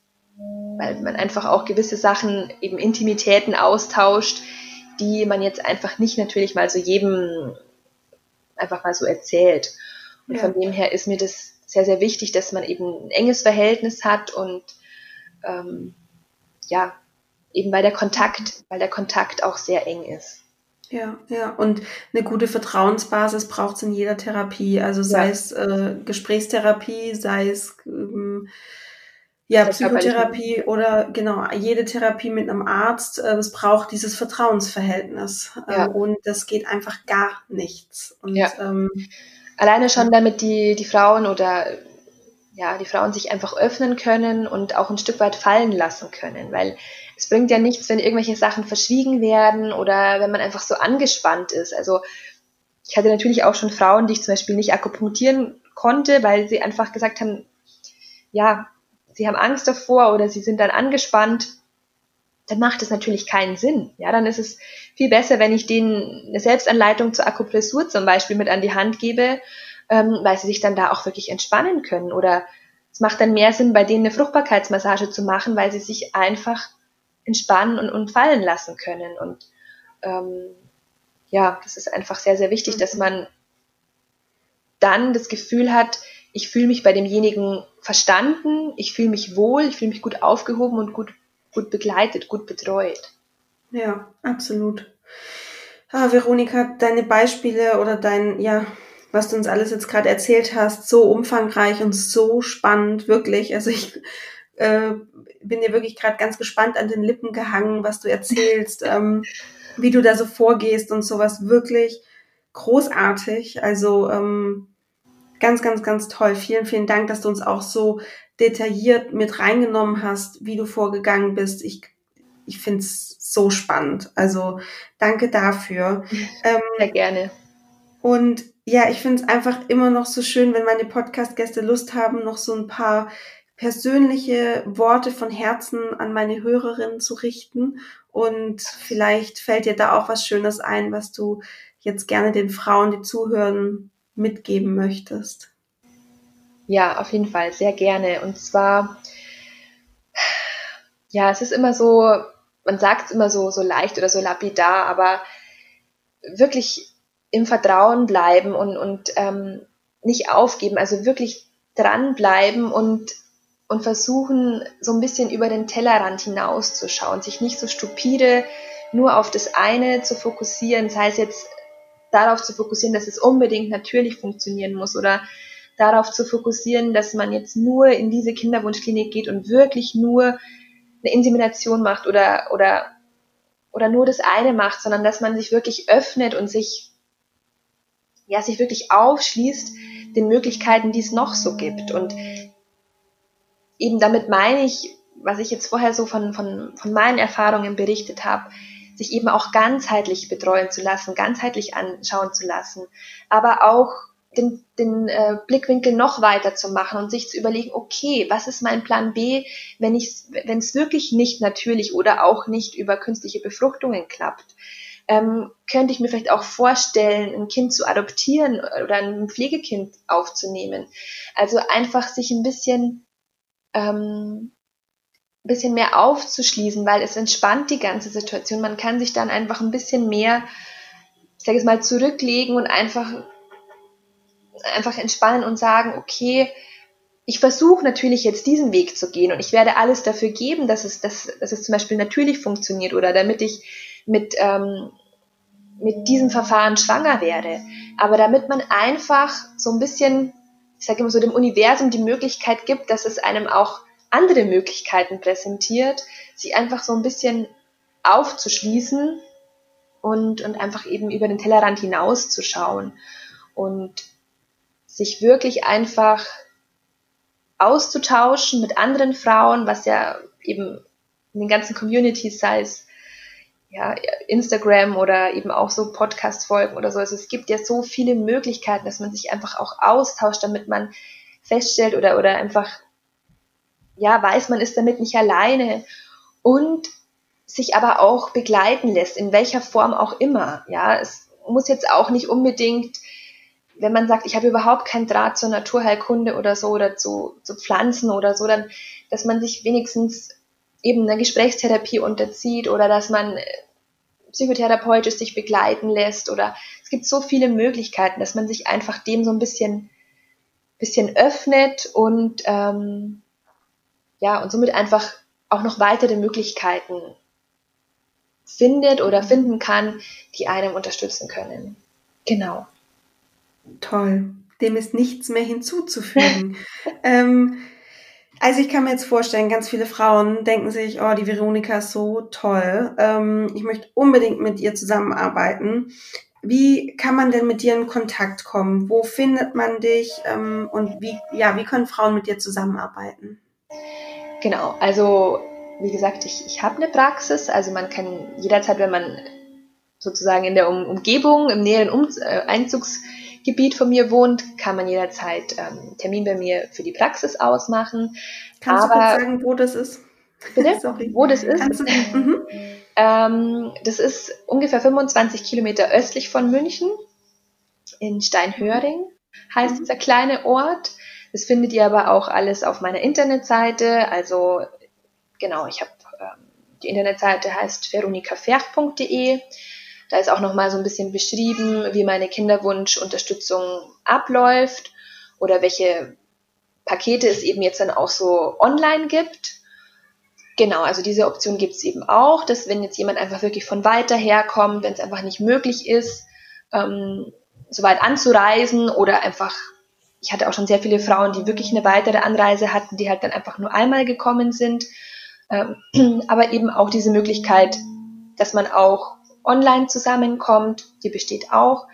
weil man einfach auch gewisse Sachen, eben Intimitäten austauscht, die man jetzt einfach nicht natürlich mal so jedem einfach mal so erzählt. Und ja. von dem her ist mir das sehr, sehr wichtig, dass man eben ein enges Verhältnis hat und ähm, ja, eben weil der Kontakt, weil der Kontakt auch sehr eng ist. Ja, ja, und eine gute Vertrauensbasis braucht es in jeder Therapie, also sei ja. es äh, Gesprächstherapie, sei es ähm, ja, Psychotherapie oder genau, jede Therapie mit einem Arzt, äh, es braucht dieses Vertrauensverhältnis. Äh, ja. und das geht einfach gar nichts. Und ja. ähm, alleine schon damit die, die Frauen oder ja, die Frauen sich einfach öffnen können und auch ein Stück weit fallen lassen können, weil es bringt ja nichts, wenn irgendwelche Sachen verschwiegen werden oder wenn man einfach so angespannt ist. Also ich hatte natürlich auch schon Frauen, die ich zum Beispiel nicht akupunktieren konnte, weil sie einfach gesagt haben, ja, sie haben Angst davor oder sie sind dann angespannt dann macht es natürlich keinen Sinn. Ja, dann ist es viel besser, wenn ich denen eine Selbstanleitung zur Akupressur zum Beispiel mit an die Hand gebe, ähm, weil sie sich dann da auch wirklich entspannen können. Oder es macht dann mehr Sinn, bei denen eine Fruchtbarkeitsmassage zu machen, weil sie sich einfach entspannen und, und fallen lassen können. Und ähm, ja, das ist einfach sehr, sehr wichtig, mhm. dass man dann das Gefühl hat, ich fühle mich bei demjenigen verstanden, ich fühle mich wohl, ich fühle mich gut aufgehoben und gut gut begleitet, gut betreut. Ja, absolut. Ah, Veronika, deine Beispiele oder dein, ja, was du uns alles jetzt gerade erzählt hast, so umfangreich und so spannend, wirklich. Also ich äh, bin dir wirklich gerade ganz gespannt an den Lippen gehangen, was du erzählst, ähm, wie du da so vorgehst und sowas wirklich großartig. Also ähm, ganz, ganz, ganz toll. Vielen, vielen Dank, dass du uns auch so detailliert mit reingenommen hast, wie du vorgegangen bist. Ich, ich finde es so spannend. Also danke dafür. Ähm, Sehr gerne. Und ja, ich finde es einfach immer noch so schön, wenn meine Podcast-Gäste Lust haben, noch so ein paar persönliche Worte von Herzen an meine Hörerinnen zu richten. Und vielleicht fällt dir da auch was Schönes ein, was du jetzt gerne den Frauen, die zuhören, mitgeben möchtest. Ja, auf jeden Fall, sehr gerne. Und zwar, ja, es ist immer so, man sagt es immer so, so leicht oder so lapidar, aber wirklich im Vertrauen bleiben und, und ähm, nicht aufgeben, also wirklich dranbleiben und, und versuchen, so ein bisschen über den Tellerrand hinauszuschauen, sich nicht so stupide nur auf das eine zu fokussieren, sei es jetzt darauf zu fokussieren, dass es unbedingt natürlich funktionieren muss oder darauf zu fokussieren, dass man jetzt nur in diese Kinderwunschklinik geht und wirklich nur eine Insemination macht oder, oder, oder nur das eine macht, sondern dass man sich wirklich öffnet und sich, ja, sich wirklich aufschließt den Möglichkeiten, die es noch so gibt. Und eben damit meine ich, was ich jetzt vorher so von, von, von meinen Erfahrungen berichtet habe, sich eben auch ganzheitlich betreuen zu lassen, ganzheitlich anschauen zu lassen, aber auch den, den äh, Blickwinkel noch weiter zu machen und sich zu überlegen, okay, was ist mein Plan B, wenn ich, wenn es wirklich nicht natürlich oder auch nicht über künstliche Befruchtungen klappt? Ähm, könnte ich mir vielleicht auch vorstellen, ein Kind zu adoptieren oder ein Pflegekind aufzunehmen. Also einfach sich ein bisschen ähm, bisschen mehr aufzuschließen, weil es entspannt die ganze Situation. Man kann sich dann einfach ein bisschen mehr, ich sage es mal, zurücklegen und einfach, einfach entspannen und sagen, okay, ich versuche natürlich jetzt diesen Weg zu gehen und ich werde alles dafür geben, dass es, dass, dass es zum Beispiel natürlich funktioniert oder damit ich mit, ähm, mit diesem Verfahren schwanger werde. Aber damit man einfach so ein bisschen, ich sage immer so, dem Universum die Möglichkeit gibt, dass es einem auch andere Möglichkeiten präsentiert, sie einfach so ein bisschen aufzuschließen und, und einfach eben über den Tellerrand hinauszuschauen und sich wirklich einfach auszutauschen mit anderen Frauen, was ja eben in den ganzen Communities, sei es ja, Instagram oder eben auch so Podcast-Folgen oder so. Also es gibt ja so viele Möglichkeiten, dass man sich einfach auch austauscht, damit man feststellt oder, oder einfach ja, weiß, man ist damit nicht alleine und sich aber auch begleiten lässt, in welcher Form auch immer. Ja, es muss jetzt auch nicht unbedingt, wenn man sagt, ich habe überhaupt keinen Draht zur Naturheilkunde oder so oder zu, zu Pflanzen oder so, dann, dass man sich wenigstens eben einer Gesprächstherapie unterzieht oder dass man psychotherapeutisch sich begleiten lässt oder es gibt so viele Möglichkeiten, dass man sich einfach dem so ein bisschen, bisschen öffnet und ähm, ja, und somit einfach auch noch weitere Möglichkeiten findet oder mhm. finden kann, die einem unterstützen können. Genau. Toll. Dem ist nichts mehr hinzuzufügen. ähm, also ich kann mir jetzt vorstellen, ganz viele Frauen denken sich, oh, die Veronika ist so toll. Ähm, ich möchte unbedingt mit ihr zusammenarbeiten. Wie kann man denn mit dir in Kontakt kommen? Wo findet man dich? Ähm, und wie, ja, wie können Frauen mit dir zusammenarbeiten? Genau, also wie gesagt, ich, ich habe eine Praxis, also man kann jederzeit, wenn man sozusagen in der um Umgebung, im näheren um äh, Einzugsgebiet von mir wohnt, kann man jederzeit ähm, Termin bei mir für die Praxis ausmachen. Kannst Aber, du kurz sagen, wo das ist? Bitte? Sorry. Wo das ist? Du, mhm. ähm, das ist ungefähr 25 Kilometer östlich von München, in Steinhöring heißt mhm. dieser kleine Ort. Das findet ihr aber auch alles auf meiner Internetseite. Also genau, ich habe ähm, die Internetseite heißt veronikaferch.de. Da ist auch nochmal so ein bisschen beschrieben, wie meine Kinderwunschunterstützung abläuft oder welche Pakete es eben jetzt dann auch so online gibt. Genau, also diese Option gibt es eben auch, dass wenn jetzt jemand einfach wirklich von weiter her kommt, wenn es einfach nicht möglich ist, ähm, so weit anzureisen oder einfach ich hatte auch schon sehr viele Frauen, die wirklich eine weitere Anreise hatten, die halt dann einfach nur einmal gekommen sind. Ähm, aber eben auch diese Möglichkeit, dass man auch online zusammenkommt, die besteht auch.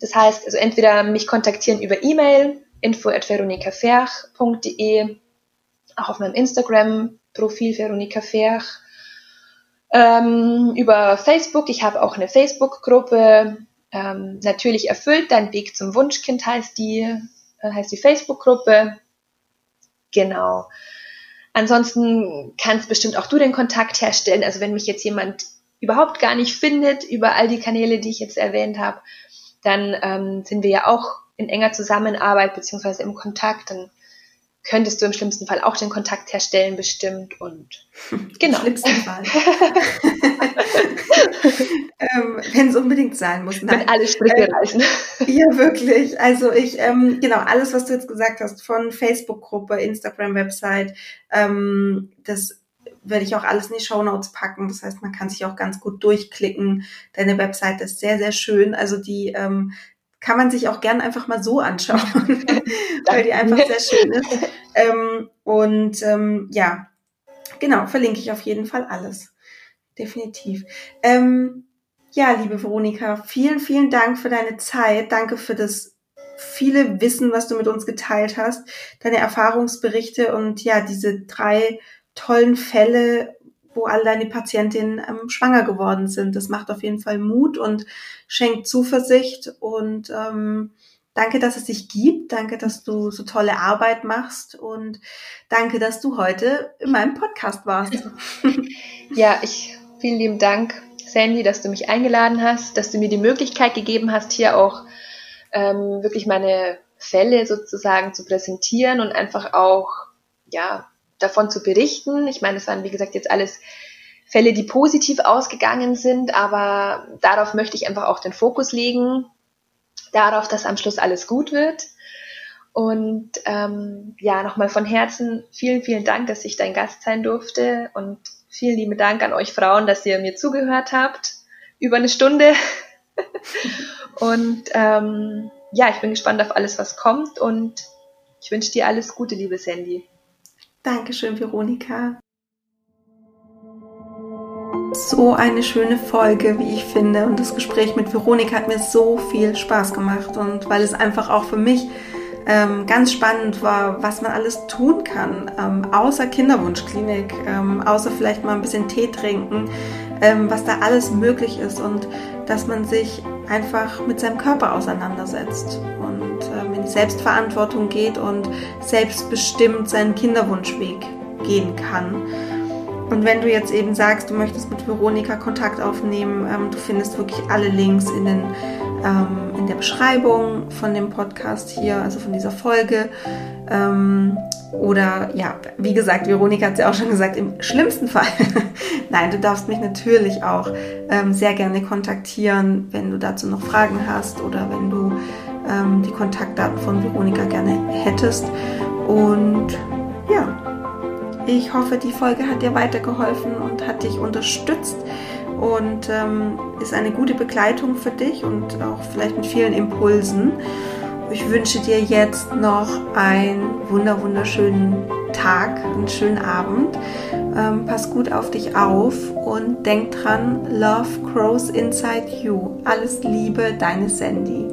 Das heißt, also entweder mich kontaktieren über E-Mail, info at veronikaferch.de, auch auf meinem Instagram-Profil Veronika Ferch, ähm, über Facebook, ich habe auch eine Facebook-Gruppe, ähm, natürlich erfüllt, dein Weg zum Wunschkind heißt die, heißt die Facebook-Gruppe. Genau. ansonsten kannst bestimmt auch du den Kontakt herstellen. Also wenn mich jetzt jemand überhaupt gar nicht findet über all die Kanäle, die ich jetzt erwähnt habe, dann ähm, sind wir ja auch in enger Zusammenarbeit beziehungsweise im Kontakt. Dann könntest du im schlimmsten Fall auch den Kontakt herstellen, bestimmt. Und genau. Im schlimmsten Fall. ähm, Wenn es unbedingt sein muss. Nein. Wenn alle Stricke äh, reißen. Ja, wirklich. Also ich, ähm, genau, alles, was du jetzt gesagt hast, von Facebook-Gruppe, Instagram-Website, ähm, das werde ich auch alles in die Show Notes packen. Das heißt, man kann sich auch ganz gut durchklicken. Deine Website ist sehr, sehr schön. Also die ähm, kann man sich auch gern einfach mal so anschauen, weil die einfach sehr schön ist. Ähm, und ähm, ja, genau, verlinke ich auf jeden Fall alles. Definitiv. Ähm, ja, liebe Veronika, vielen, vielen Dank für deine Zeit. Danke für das viele Wissen, was du mit uns geteilt hast, deine Erfahrungsberichte und ja, diese drei tollen Fälle wo all deine Patientinnen ähm, schwanger geworden sind. Das macht auf jeden Fall Mut und schenkt Zuversicht und ähm, danke, dass es dich gibt. Danke, dass du so tolle Arbeit machst und danke, dass du heute in meinem Podcast warst. Ja, ich vielen lieben Dank, Sandy, dass du mich eingeladen hast, dass du mir die Möglichkeit gegeben hast, hier auch ähm, wirklich meine Fälle sozusagen zu präsentieren und einfach auch ja davon zu berichten. Ich meine, es waren, wie gesagt, jetzt alles Fälle, die positiv ausgegangen sind, aber darauf möchte ich einfach auch den Fokus legen, darauf, dass am Schluss alles gut wird. Und ähm, ja, nochmal von Herzen vielen, vielen Dank, dass ich dein Gast sein durfte und vielen lieben Dank an euch Frauen, dass ihr mir zugehört habt. Über eine Stunde. und ähm, ja, ich bin gespannt auf alles, was kommt und ich wünsche dir alles Gute, liebe Sandy. Dankeschön, Veronika. So eine schöne Folge, wie ich finde. Und das Gespräch mit Veronika hat mir so viel Spaß gemacht. Und weil es einfach auch für mich ähm, ganz spannend war, was man alles tun kann, ähm, außer Kinderwunschklinik, ähm, außer vielleicht mal ein bisschen Tee trinken, ähm, was da alles möglich ist und dass man sich einfach mit seinem Körper auseinandersetzt und Selbstverantwortung geht und selbstbestimmt seinen Kinderwunschweg gehen kann. Und wenn du jetzt eben sagst, du möchtest mit Veronika Kontakt aufnehmen, ähm, du findest wirklich alle Links in, den, ähm, in der Beschreibung von dem Podcast hier, also von dieser Folge. Ähm, oder ja, wie gesagt, Veronika hat es ja auch schon gesagt, im schlimmsten Fall. Nein, du darfst mich natürlich auch ähm, sehr gerne kontaktieren, wenn du dazu noch Fragen hast oder wenn du ähm, die Kontaktdaten von Veronika gerne hättest. Und ja, ich hoffe, die Folge hat dir weitergeholfen und hat dich unterstützt und ähm, ist eine gute Begleitung für dich und auch vielleicht mit vielen Impulsen. Ich wünsche dir jetzt noch einen wunder wunderschönen Tag, einen schönen Abend. Ähm, pass gut auf dich auf und denk dran, Love grows inside you. Alles Liebe, deine Sandy.